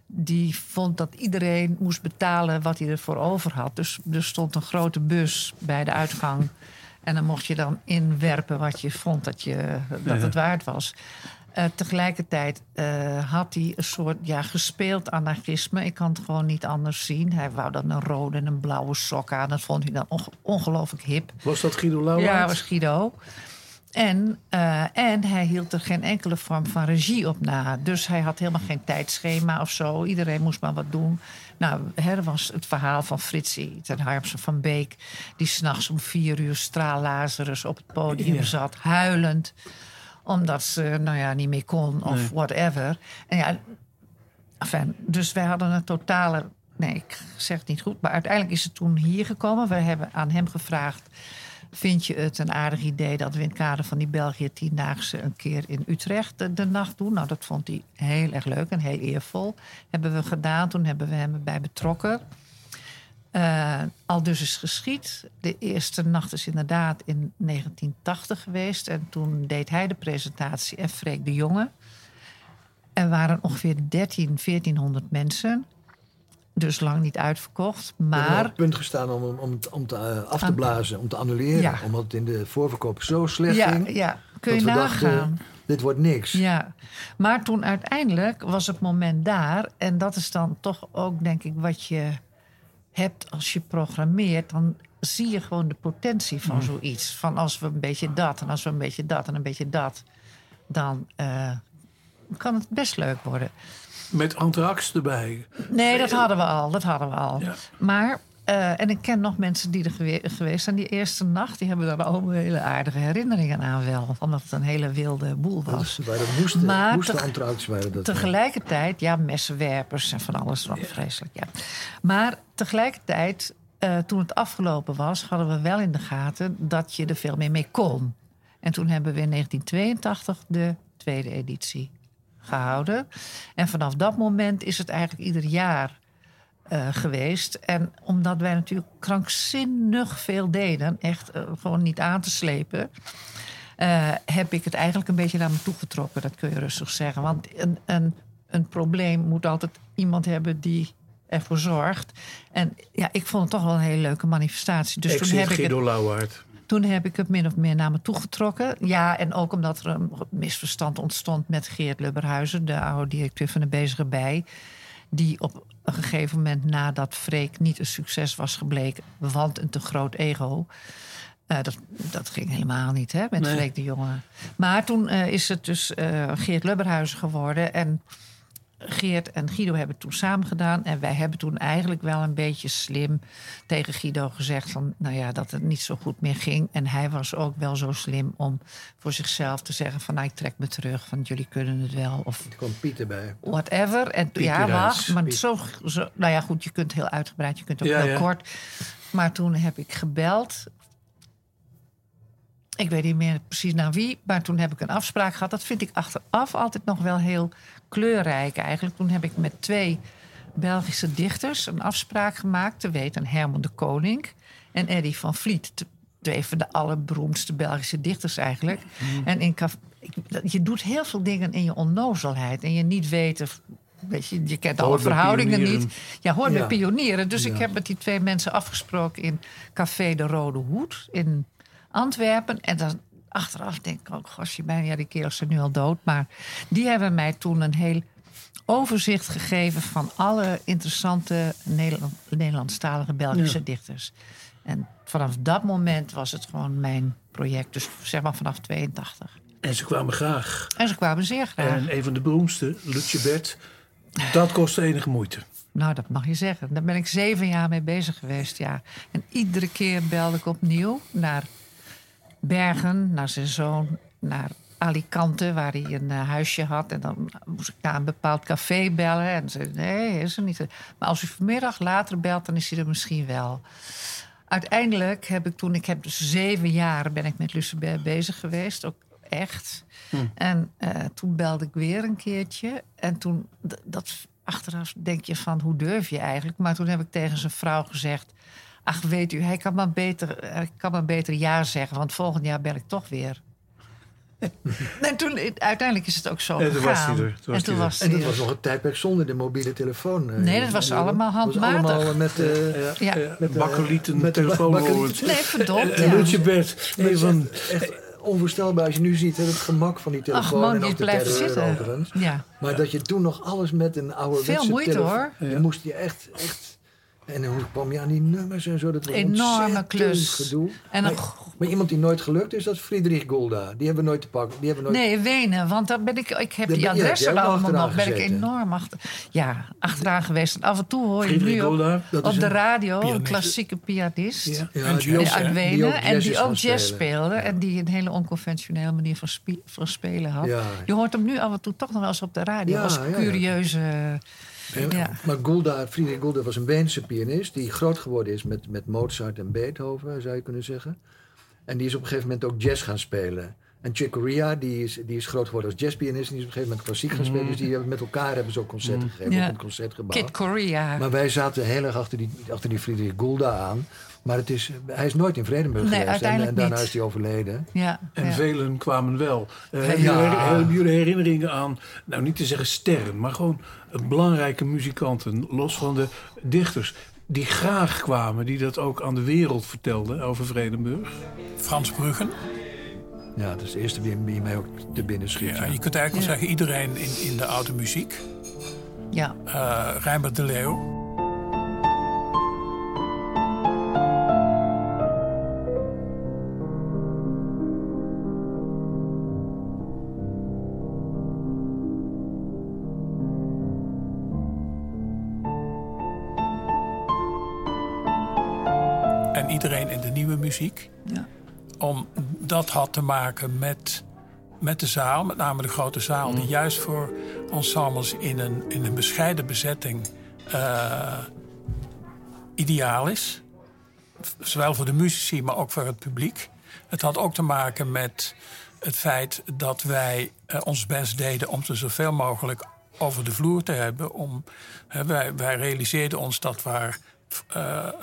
Die vond dat iedereen moest betalen wat hij ervoor over had. Dus er stond een grote bus bij de uitgang. En dan mocht je dan inwerpen wat je vond dat, je, dat het waard was. Eh, tegelijkertijd eh, had hij een soort ja, gespeeld anarchisme. Ik kan het gewoon niet anders zien. Hij wou dan een rode en een blauwe sok aan. Dat vond hij dan onge- ongelooflijk hip. Was dat Guido Lauwaard? Ja, was Guido. En, eh, en hij hield er geen enkele vorm van regie op na. Dus hij had helemaal geen tijdschema of zo. Iedereen moest maar wat doen. Nou, er was het verhaal van Fritsie ten Harmsen van Beek... die s'nachts om vier uur straallazerus op het podium Ja. zat, huilend omdat ze nou ja, niet meer kon of Nee. whatever. En ja, enfin, dus wij hadden een totale. Nee, ik zeg het niet goed. Maar uiteindelijk is het toen hier gekomen. We hebben aan hem gevraagd. Vind je het een aardig idee dat we in het kader van die België Tiendaagse een keer in Utrecht de, de nacht doen? Nou, dat vond hij heel erg leuk en heel eervol. Hebben we gedaan. Toen hebben we hem erbij betrokken. Eh, al dus is geschied. De eerste nacht is inderdaad in 1980 geweest. En toen deed hij de presentatie en Freek de Jonge. Er waren ongeveer 13, 1400 mensen. Dus lang niet uitverkocht. Hebben op Maar het punt gestaan om, om, om, om te, eh, af te blazen, om te annuleren. Ja. Omdat het in de voorverkoop zo slecht ja, ging. ja, kun je dat we nagaan. dachten, dit wordt niks. Ja, maar toen uiteindelijk was het moment daar. En dat is dan toch ook, denk ik, wat je hebt als je programmeert. Dan zie je gewoon de potentie van zoiets. Van als we een beetje dat en als we een beetje dat en een beetje dat. Dan eh, kan het best leuk worden. Met Anthrax erbij. Nee, dat hadden we al. Dat hadden we al. Ja. Maar, eh, en ik ken nog mensen die er gewe- geweest zijn die eerste nacht. Die hebben daar allemaal hele aardige herinneringen aan wel. Omdat het een hele wilde boel Dat was. waren moesten, Maar moesten waren dat. Tegelijkertijd, ja, messenwerpers en van alles nog vreselijk. Ja. Maar tegelijkertijd, eh, toen het afgelopen was, hadden we wel in de gaten dat je er veel meer mee kon. En toen hebben we in 1982 de tweede editie gehouden. En vanaf dat moment is het eigenlijk ieder jaar eh, geweest. En omdat wij natuurlijk krankzinnig veel deden, echt eh, gewoon niet aan te slepen. eh, heb ik het eigenlijk een beetje naar me toe getrokken. Dat kun je rustig zeggen. Want een, een, een probleem moet altijd iemand hebben die ervoor zorgt. En ja, ik vond het toch wel een hele leuke manifestatie. Dus ik toen heb ik, het, Lauwaard. toen heb ik het min of meer naar me toe getrokken. Ja, en ook omdat er een misverstand ontstond met Geert Lubberhuizen, de oude directeur van de Bezige Bij. Die op een gegeven moment nadat Freek niet een succes was gebleken, want een te groot ego. eh, dat, dat ging helemaal niet hè, met Nee. Freek de Jonge. Maar toen eh, is het dus eh, Geert Lubberhuizen geworden. En Geert en Guido hebben het toen samen gedaan. En wij hebben toen eigenlijk wel een beetje slim tegen Guido gezegd... Van, nou ja, dat het niet zo goed meer ging. En hij was ook wel zo slim om voor zichzelf te zeggen... van nou, ik trek me terug, van jullie kunnen het wel. Of Er kwam Piet erbij. whatever. En ja, wacht. Maar zo, zo, nou ja, goed, je kunt heel uitgebreid, je kunt ook Ja, heel ja. kort. Maar toen heb ik gebeld. Ik weet niet meer precies naar wie, maar toen heb ik een afspraak gehad. Dat vind ik achteraf altijd nog wel heel kleurrijk eigenlijk. Toen heb ik met twee Belgische dichters een afspraak gemaakt. Te weten Herman de Koning en Eddy van Vliet. Twee van de allerberoemdste Belgische dichters eigenlijk. En in je doet heel veel dingen in je onnozelheid. En je niet weten... Weet je, je kent alle Hoort verhoudingen niet. Ja, hoort Ja. bij pionieren. Dus ik heb met die twee mensen afgesproken in Café de Rode Hoed in Antwerpen. En dan achteraf denk ik ook, gosje, bijna, ja, die kerels zijn nu al dood. Maar die hebben mij toen een heel overzicht gegeven van alle interessante Nederland, Nederlandstalige Belgische dichters. En vanaf dat moment was het gewoon mijn project. Dus zeg maar vanaf 82. En ze kwamen graag. En ze kwamen zeer graag. En een van de beroemdste, Lutje Bert, dat kostte enige moeite. Nou, dat mag je zeggen. Daar ben ik zeven jaar mee bezig geweest, ja. En iedere keer belde ik opnieuw naar Bergen, naar zijn zoon, naar Alicante, waar hij een eh, huisje had. En dan moest ik naar een bepaald café bellen. En ze nee, is er niet. Maar als u vanmiddag later belt, dan is hij er misschien wel. Uiteindelijk heb ik toen, ik heb dus zeven jaar ben ik met Lucebert bezig geweest, ook echt. En eh, toen belde ik weer een keertje. En toen, dat achteraf denk je van, hoe durf je eigenlijk? Maar toen heb ik tegen zijn vrouw gezegd... ach, weet u, hij kan maar beter, hij kan maar beter ja zeggen... want volgend jaar bel ik toch weer. en toen, uiteindelijk is het ook zo En toen was hij er, toen was en toen hij er. was En dat was nog een tijdperk zonder de mobiele telefoon. eh, Nee, dat was allemaal was handmatig. allemaal met... eh, Ja. Ja, Met de- bakkelieten, met telefoonhoorns. bakkelieten. Nee, verdomd, En ja. Lutje Bert, Nee, een van... echt onvoorstelbaar als je nu ziet hè, het gemak van die Ach telefoon. man, en ook je de blijft terreur zitten. Ja. Maar dat je toen nog alles met een ouderwetse Veel moeite, hoor. Je moest je echt, echt... En hoe kwam je aan die nummers en zo? Dat was Enorme ontzettend klus. gedoe. En maar, een maar iemand die nooit gelukt is, dat is Friedrich Gulda. Die hebben we nooit te pakken. Die hebben we nooit... Nee, Wenen, want daar ben ik, ik heb Daar die adressen allemaal nog. Ben ik enorm achter, ja, achteraan geweest. En af en toe hoor je Friedrich nu op, op de radio een klassieke pianist. Ja. Ja, En die uit? Wenen. die ook en jazz die ook jazz spelen. speelde. En die een hele onconventionele manier van, spie- van spelen had. Ja. Je hoort hem nu af en toe toch nog wel eens op de radio. Ja, als ja, ja. curieuze... Ja. Maar Gulda, Friedrich Gulda was een Weense pianist... die groot geworden is met, met Mozart en Beethoven, zou je kunnen zeggen. En die is op een gegeven moment ook jazz gaan spelen. En Chick Corea, die is, die is groot geworden als jazzpianist... en die is op een gegeven moment klassiek gaan spelen. Dus die hebben met elkaar hebben ze ook concerten gegeven Ja. op het concertgebouw. Kid Korea. Maar wij zaten heel erg achter die, achter die Friedrich Gulda aan. Maar het is, hij is nooit in Vredenburg Nee, geweest. En, uiteindelijk en daarna niet. is hij overleden. ja, En ja. velen kwamen wel. Eh, hebben, jullie, hebben jullie herinneringen aan, nou niet te zeggen sterren, maar gewoon belangrijke muzikanten, los van de dichters, die graag kwamen, die dat ook aan de wereld vertelden over Vredenburg? Frans Bruggen. Ja, dat is de eerste wie, wie mij ook te binnen schiet. Ja, ja. je kunt eigenlijk wel zeggen iedereen in, in de oude muziek. ja. Eh Rijnbert de Leeuw. Muziek. Ja. Om, dat had te maken met, met de zaal, met name de grote zaal, Mm. die juist voor ensembles in een, in een bescheiden bezetting eh, ideaal is. Zowel voor de muzici, maar ook voor het publiek. Het had ook te maken met het feit dat wij eh, ons best deden om ze zoveel mogelijk over de vloer te hebben. Om, hè, wij, wij realiseerden ons dat waar eh, eh,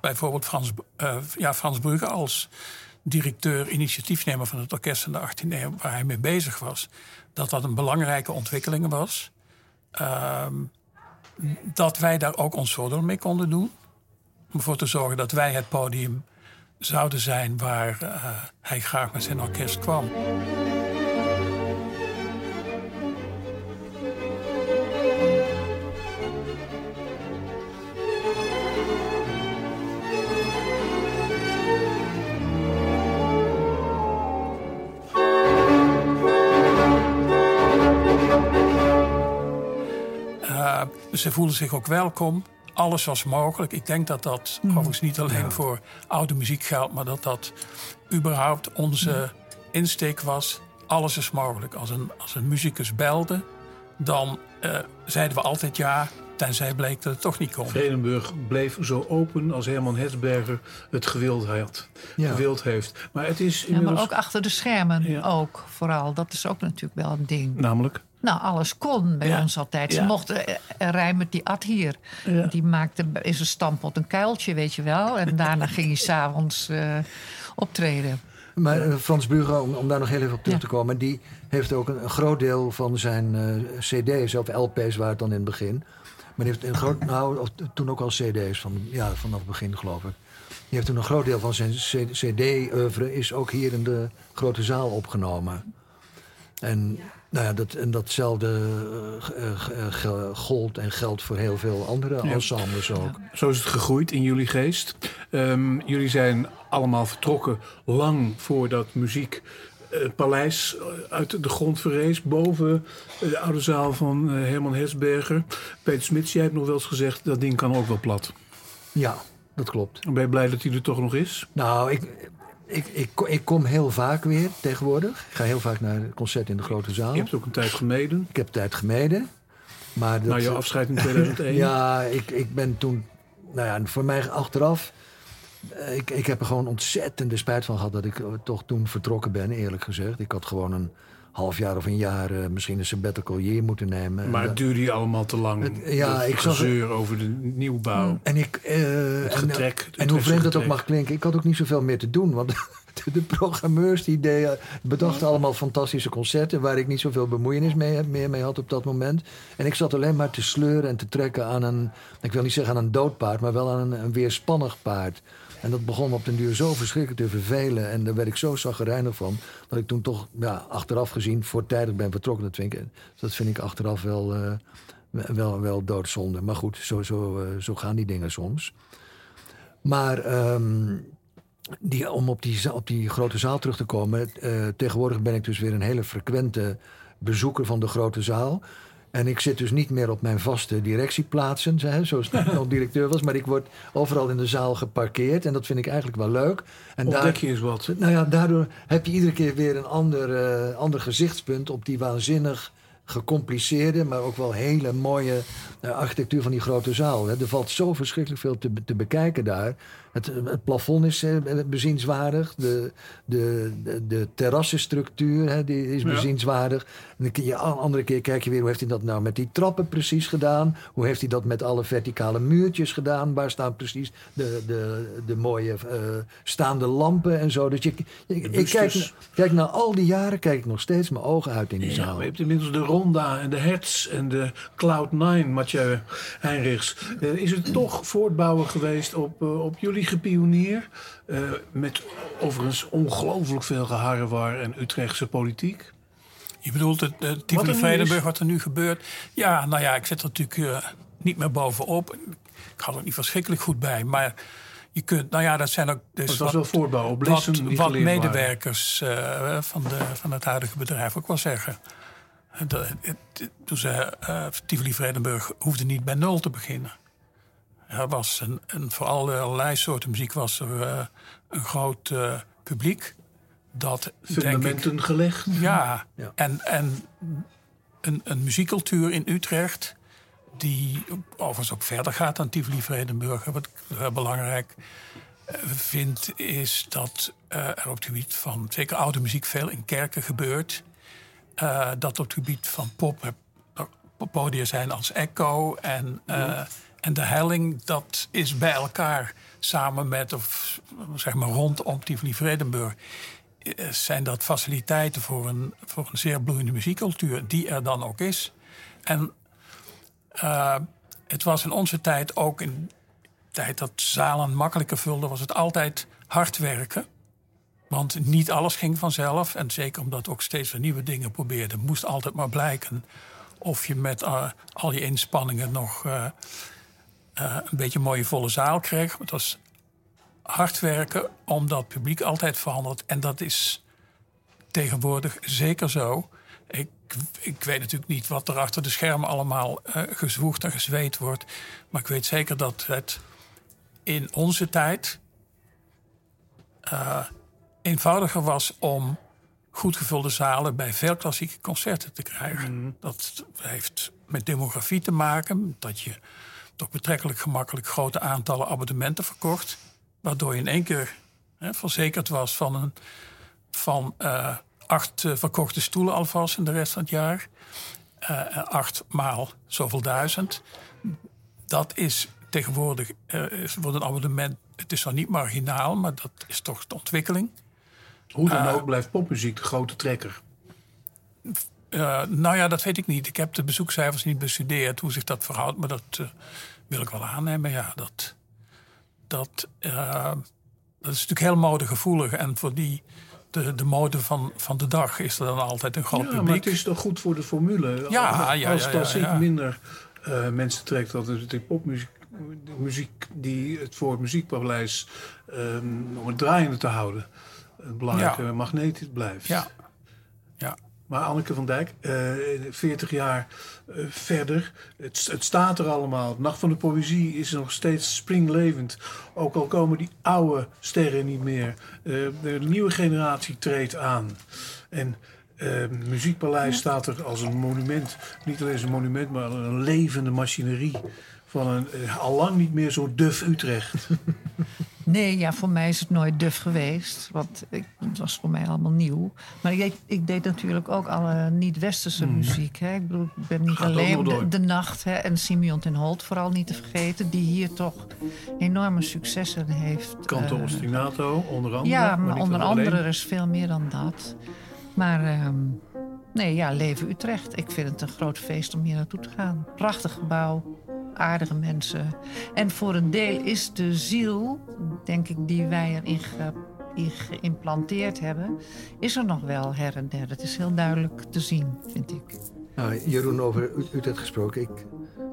bijvoorbeeld Frans, eh, ja, Frans Brugge als directeur, initiatiefnemer van het orkest van de 18e eeuw, waar hij mee bezig was, dat dat een belangrijke ontwikkeling was. Ehm, dat wij daar ook ons voordeel mee konden doen. Om ervoor te zorgen dat wij het podium zouden zijn waar hij graag met zijn orkest kwam. Ze voelden zich ook welkom. Alles was mogelijk. Ik denk dat dat overigens niet alleen voor oude muziek geldt, maar dat dat überhaupt onze insteek was. Alles is mogelijk. Als een, als een muzikus belde, dan eh, zeiden we altijd ja, tenzij bleek dat het toch niet kon. Vredenburg bleef zo open als Herman Hesberger het gewild, had, Ja. gewild heeft. Maar het is Ja, maar ook achter de schermen Ja. ook vooral. Dat is ook natuurlijk wel een ding. Namelijk? Nou, alles kon bij Ja. ons altijd. Ze Ja. mochten uh, Rijmert die at hier. Ja. Die maakte in zijn stampot een kuiltje, weet je wel. En daarna ging hij s'avonds eh optreden. Maar eh, Frans Bugo, om, om daar nog heel even op terug te komen... die heeft ook een, een groot deel van zijn eh, cd's, of LP's waar het dan in het begin... maar die heeft een groot, nou, toen ook al cd's, van, ja, vanaf het begin geloof ik. Die heeft toen een groot deel van zijn cd-oeuvre... is ook hier in de grote zaal opgenomen. En, nou ja, dat, en datzelfde eh, eh, ge- gold en geldt voor heel veel andere Ja. ensembles ook. Zo is het gegroeid in jullie geest. Ehm, jullie zijn allemaal vertrokken lang voordat muziek eh, het paleis eh, uit de grond verrees. Boven eh, de oude zaal van eh, Herman Hesberger. Peter Smits, jij hebt nog wel eens gezegd... dat ding kan ook wel plat. Ja, dat klopt. Ben je blij dat hij er toch nog is? Nou, ik, ik, ik, ik kom heel vaak weer tegenwoordig. Ik ga heel vaak naar een concert in de grote zaal. Je hebt ook een tijd gemeden. Ik heb tijd gemeden. Maar dat, Na je afscheid in 2001. Ja, ik, ik ben toen... Nou ja, voor mij achteraf... eh, Ik, ik heb er gewoon ontzettende spijt van gehad... dat ik eh, toch toen vertrokken ben, eerlijk gezegd. Ik had gewoon een half jaar of een jaar... eh, misschien een sabbatical year moeten nemen. Maar het duurde je allemaal te lang. Het- ja, ik zag- gezeur over de nieuwbouw. En ik. eh, en, getrek, het en hoe vreemd dat ook mag klinken, ik had ook niet zoveel meer te doen. Want de, de programmeurs die deden, bedachten allemaal fantastische concerten. waar ik niet zoveel bemoeienis mee, meer mee had op dat moment. En ik zat alleen maar te sleuren en te trekken aan een. ik wil niet zeggen aan een dood paard, maar wel aan een, een weerspannig paard. En dat begon op den duur zo verschrikkelijk te vervelen. En daar werd ik zo zaggerijnig van. dat ik toen toch, ja, achteraf gezien, voortijdig ben vertrokken. Dat vind ik, dat vind ik achteraf wel. eh, wel, wel doodzonde. Maar goed, zo, zo, eh, zo gaan die dingen soms. Maar ehm, die, om op die, op die grote zaal terug te komen. eh, tegenwoordig ben ik dus weer een hele frequente bezoeker van de grote zaal. En ik zit dus niet meer op mijn vaste directieplaatsen, hè, zoals ik nog directeur was. Maar ik word overal in de zaal geparkeerd. En dat vind ik eigenlijk wel leuk. En Ontdek je eens wat. nou ja, daardoor heb je iedere keer weer een ander, eh, ander gezichtspunt op die waanzinnig gecompliceerde, maar ook wel hele mooie eh, architectuur van die grote zaal. Hè. Er valt zo verschrikkelijk veel te, te bekijken daar. Het, het plafond is eh, bezienswaardig. De, de, de, de terrassenstructuur hè, die is bezienswaardig. En dan je, een andere keer kijk je weer, hoe heeft hij dat nou met die trappen precies gedaan? Hoe heeft hij dat met alle verticale muurtjes gedaan? Waar staan precies de, de, de mooie eh, staande lampen en zo? Dus je, je- ik kijk, kijk na al die jaren, kijk ik nog steeds mijn ogen uit in die Ja, zaal. je hebt inmiddels de Ronda en de Hertz en de Cloud9, Mathieu Heinrichs. Eh, is het toch voortbouwen geweest op, eh, op jullie gepionier? Eh, met overigens ongelooflijk veel geharrewar en Utrechtse politiek. Je bedoelt het uh, er Tivoli Vredenburg, wat er nu gebeurt? Ja, nou ja, ik zit er natuurlijk eh, niet meer bovenop. Ik ga er niet verschrikkelijk goed bij. Maar je kunt, nou ja, dat zijn ook... Dus Het was wat- wel voortbouw op wat, lessen medewerkers eh, van, de, van het huidige bedrijf ook wel zeggen. Eh, Dat, het, toen ze eh Tivoli Vredenburg hoefde niet bij nul te beginnen. Er was een, een, voor allerlei soorten muziek was er eh, een groot eh, publiek. Dat ik, Fundamenten gelegd. ja, Ja. en, en een, een muziekcultuur in Utrecht... die overigens ook verder gaat dan Tivoli Vredenburg. Wat ik heel belangrijk eh, vind, is dat eh, er op het gebied van zeker oude muziek veel in kerken gebeurt. Eh, dat op het gebied van pop podia zijn als Echo en, eh, en De Helling. Dat is bij elkaar samen met, of zeg maar rondom Tivoli Vredenburg eh, zijn dat faciliteiten voor een, voor een zeer bloeiende muziekcultuur, die er dan ook is. En eh, het was in onze tijd ook in tijd dat zalen makkelijker vulden, was het altijd hard werken. Want niet alles ging vanzelf. En zeker omdat ook steeds weer nieuwe dingen probeerden, moest altijd maar blijken of je met eh, al je inspanningen nog eh, een beetje een mooie volle zaal kreeg. Het was hard werken, omdat het publiek altijd verandert. En dat is tegenwoordig zeker zo. Ik, ik weet natuurlijk niet wat er achter de schermen allemaal eh, gezwoegd en gezweet wordt. Maar ik weet zeker dat het in onze tijd eh, eenvoudiger was om goed gevulde zalen bij veel klassieke concerten te krijgen. Dat heeft met demografie te maken, dat je toch betrekkelijk gemakkelijk grote aantallen abonnementen verkocht. Waardoor je in één keer hè, verzekerd was van, een, van eh, acht eh, verkochte stoelen alvast in de rest van het jaar. Eh, acht maal zoveel duizend. Dat is tegenwoordig voor een abonnement. Het is dan niet marginaal, maar dat is toch de ontwikkeling. Hoe dan ook blijft popmuziek de grote trekker. Eh, nou ja, dat weet ik niet. Ik heb de bezoekcijfers niet bestudeerd hoe zich dat verhoudt, maar dat eh, wil ik wel aannemen. Ja, dat, dat, eh, dat is natuurlijk heel modegevoelig. En voor die, de, de mode van, van de dag is er dan altijd een groot Ja, maar publiek. het is toch goed voor de formule. Ja, als ja, als ja, klassiek ja, ja. minder mensen trekt, dat het de popmuziek de muziek die het voor het muziekpaleis ehm, om het draaiende te houden een belangrijke magneet blijft. Ja, ja. Maar Anneke van Dijk, eh 40 jaar eh, verder, het, het staat er allemaal. Nacht van de Poëzie is nog steeds springlevend. Ook al komen die oude sterren niet meer. Eh, de nieuwe generatie treedt aan. En eh Muziekpaleis staat er als een monument. Niet alleen als een monument, maar een levende machinerie. Van een eh, allang niet meer zo duf Utrecht. Nee, ja, voor mij is het nooit duf geweest. Want ik, het was voor mij allemaal nieuw. Maar ik, ik deed natuurlijk ook alle niet-westerse muziek. Hè. Ik bedoel, ik ben niet Gaat alleen de, de Nacht hè, en Simeon ten Holt vooral niet te vergeten... die hier toch enorme successen heeft. Canto eh, ostinato, onder andere. ja, maar onder andere er is veel meer dan dat. Maar ehm, nee, ja, Leven Utrecht. Ik vind het een groot feest om hier naartoe te gaan. Prachtig gebouw, aardige mensen. En voor een deel is de ziel, denk ik, die wij erin ge, geïmplanteerd hebben... is er nog wel her en der. Het is heel duidelijk te zien, vind ik. Nou, Jeroen, over Utrecht gesproken. Ik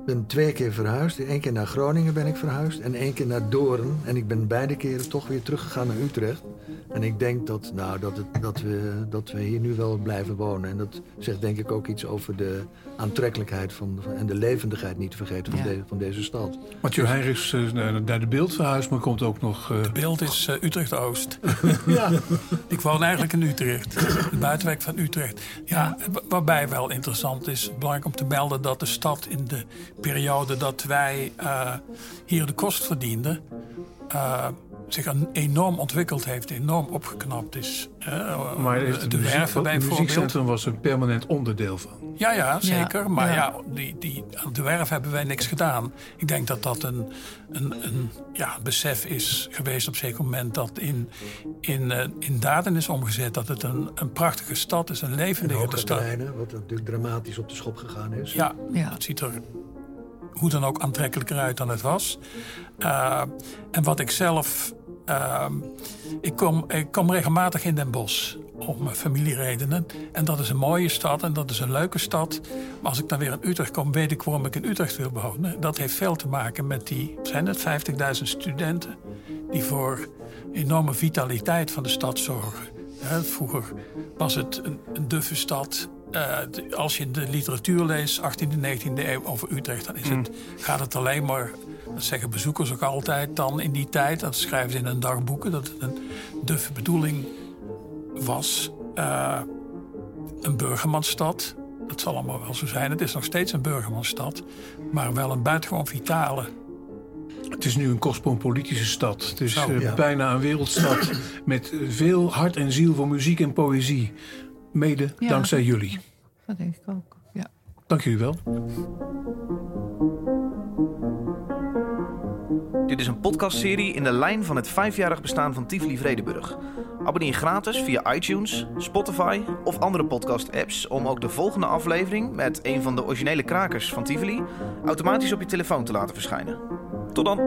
ben twee keer verhuisd. Eén keer naar Groningen ben ik verhuisd en één keer naar Doorn. En ik ben beide keren toch weer teruggegaan naar Utrecht. En ik denk dat, nou, dat, het, dat, we, dat we hier nu wel blijven wonen. En dat zegt denk ik ook iets over de aantrekkelijkheid van, en de levendigheid, niet te vergeten, van, Ja. de- van deze stad. Mathieu Heinrichs is naar naar de beeld verhuisd, maar komt ook nog... eh, Het beeld is eh, Utrecht-Oost. ja, Ik woon eigenlijk in Utrecht, de buitenwijk van Utrecht. Ja, wa- waarbij wel interessant is, belangrijk om te melden dat de stad in de periode dat wij eh, hier de kost verdienden, eh, zich enorm ontwikkeld heeft, enorm opgeknapt is. Eh, maar de, het de werven het bijvoorbeeld. muziekcentrum was een permanent onderdeel van. Ja, ja, zeker. maar ja. ja, die, die, aan de werf hebben wij niks gedaan. Ik denk dat dat een, een, een ja, besef is geweest op een zeker moment... dat in, in, eh, in daden is omgezet. Dat het een, een prachtige stad is, een En levendige stad. wat natuurlijk dramatisch op de schop gegaan is. Ja, Ja. het ziet er hoe dan ook aantrekkelijker uit dan het was. Eh, en wat ik zelf... eh, ik, kom, ik kom regelmatig in Den Bosch om eh, familieredenen. En dat is een mooie stad en dat is een leuke stad. Maar als ik dan weer in Utrecht kom, weet ik waarom ik in Utrecht wil wonen. Dat heeft veel te maken met die, zijn het 50.000 studenten... die voor enorme vitaliteit van de stad zorgen. Vroeger was het een duffe stad. Eh, als je de literatuur leest, 18e, 19e eeuw over Utrecht, dan is het, gaat het alleen maar. Dat zeggen bezoekers ook altijd dan in die tijd. Dat schrijven ze in hun dagboeken. Dat het een duffe bedoeling was. Eh, een burgermansstad. Dat zal allemaal wel zo zijn. Het is nog steeds een burgermansstad. Maar wel een buitengewoon vitale. Het is nu een cosmopolitische stad. Het is eh, ja. bijna een wereldstad met veel hart en ziel voor muziek en poëzie. Mede Ja. dankzij jullie. Dat denk ik ook, ja. Dank jullie wel. Dit is een podcastserie in de lijn van het vijfjarig bestaan van Tivoli Vredenburg. Abonneer gratis via iTunes, Spotify of andere podcast-apps om ook de volgende aflevering met een van de originele krakers van Tivoli automatisch op je telefoon te laten verschijnen. Tot dan!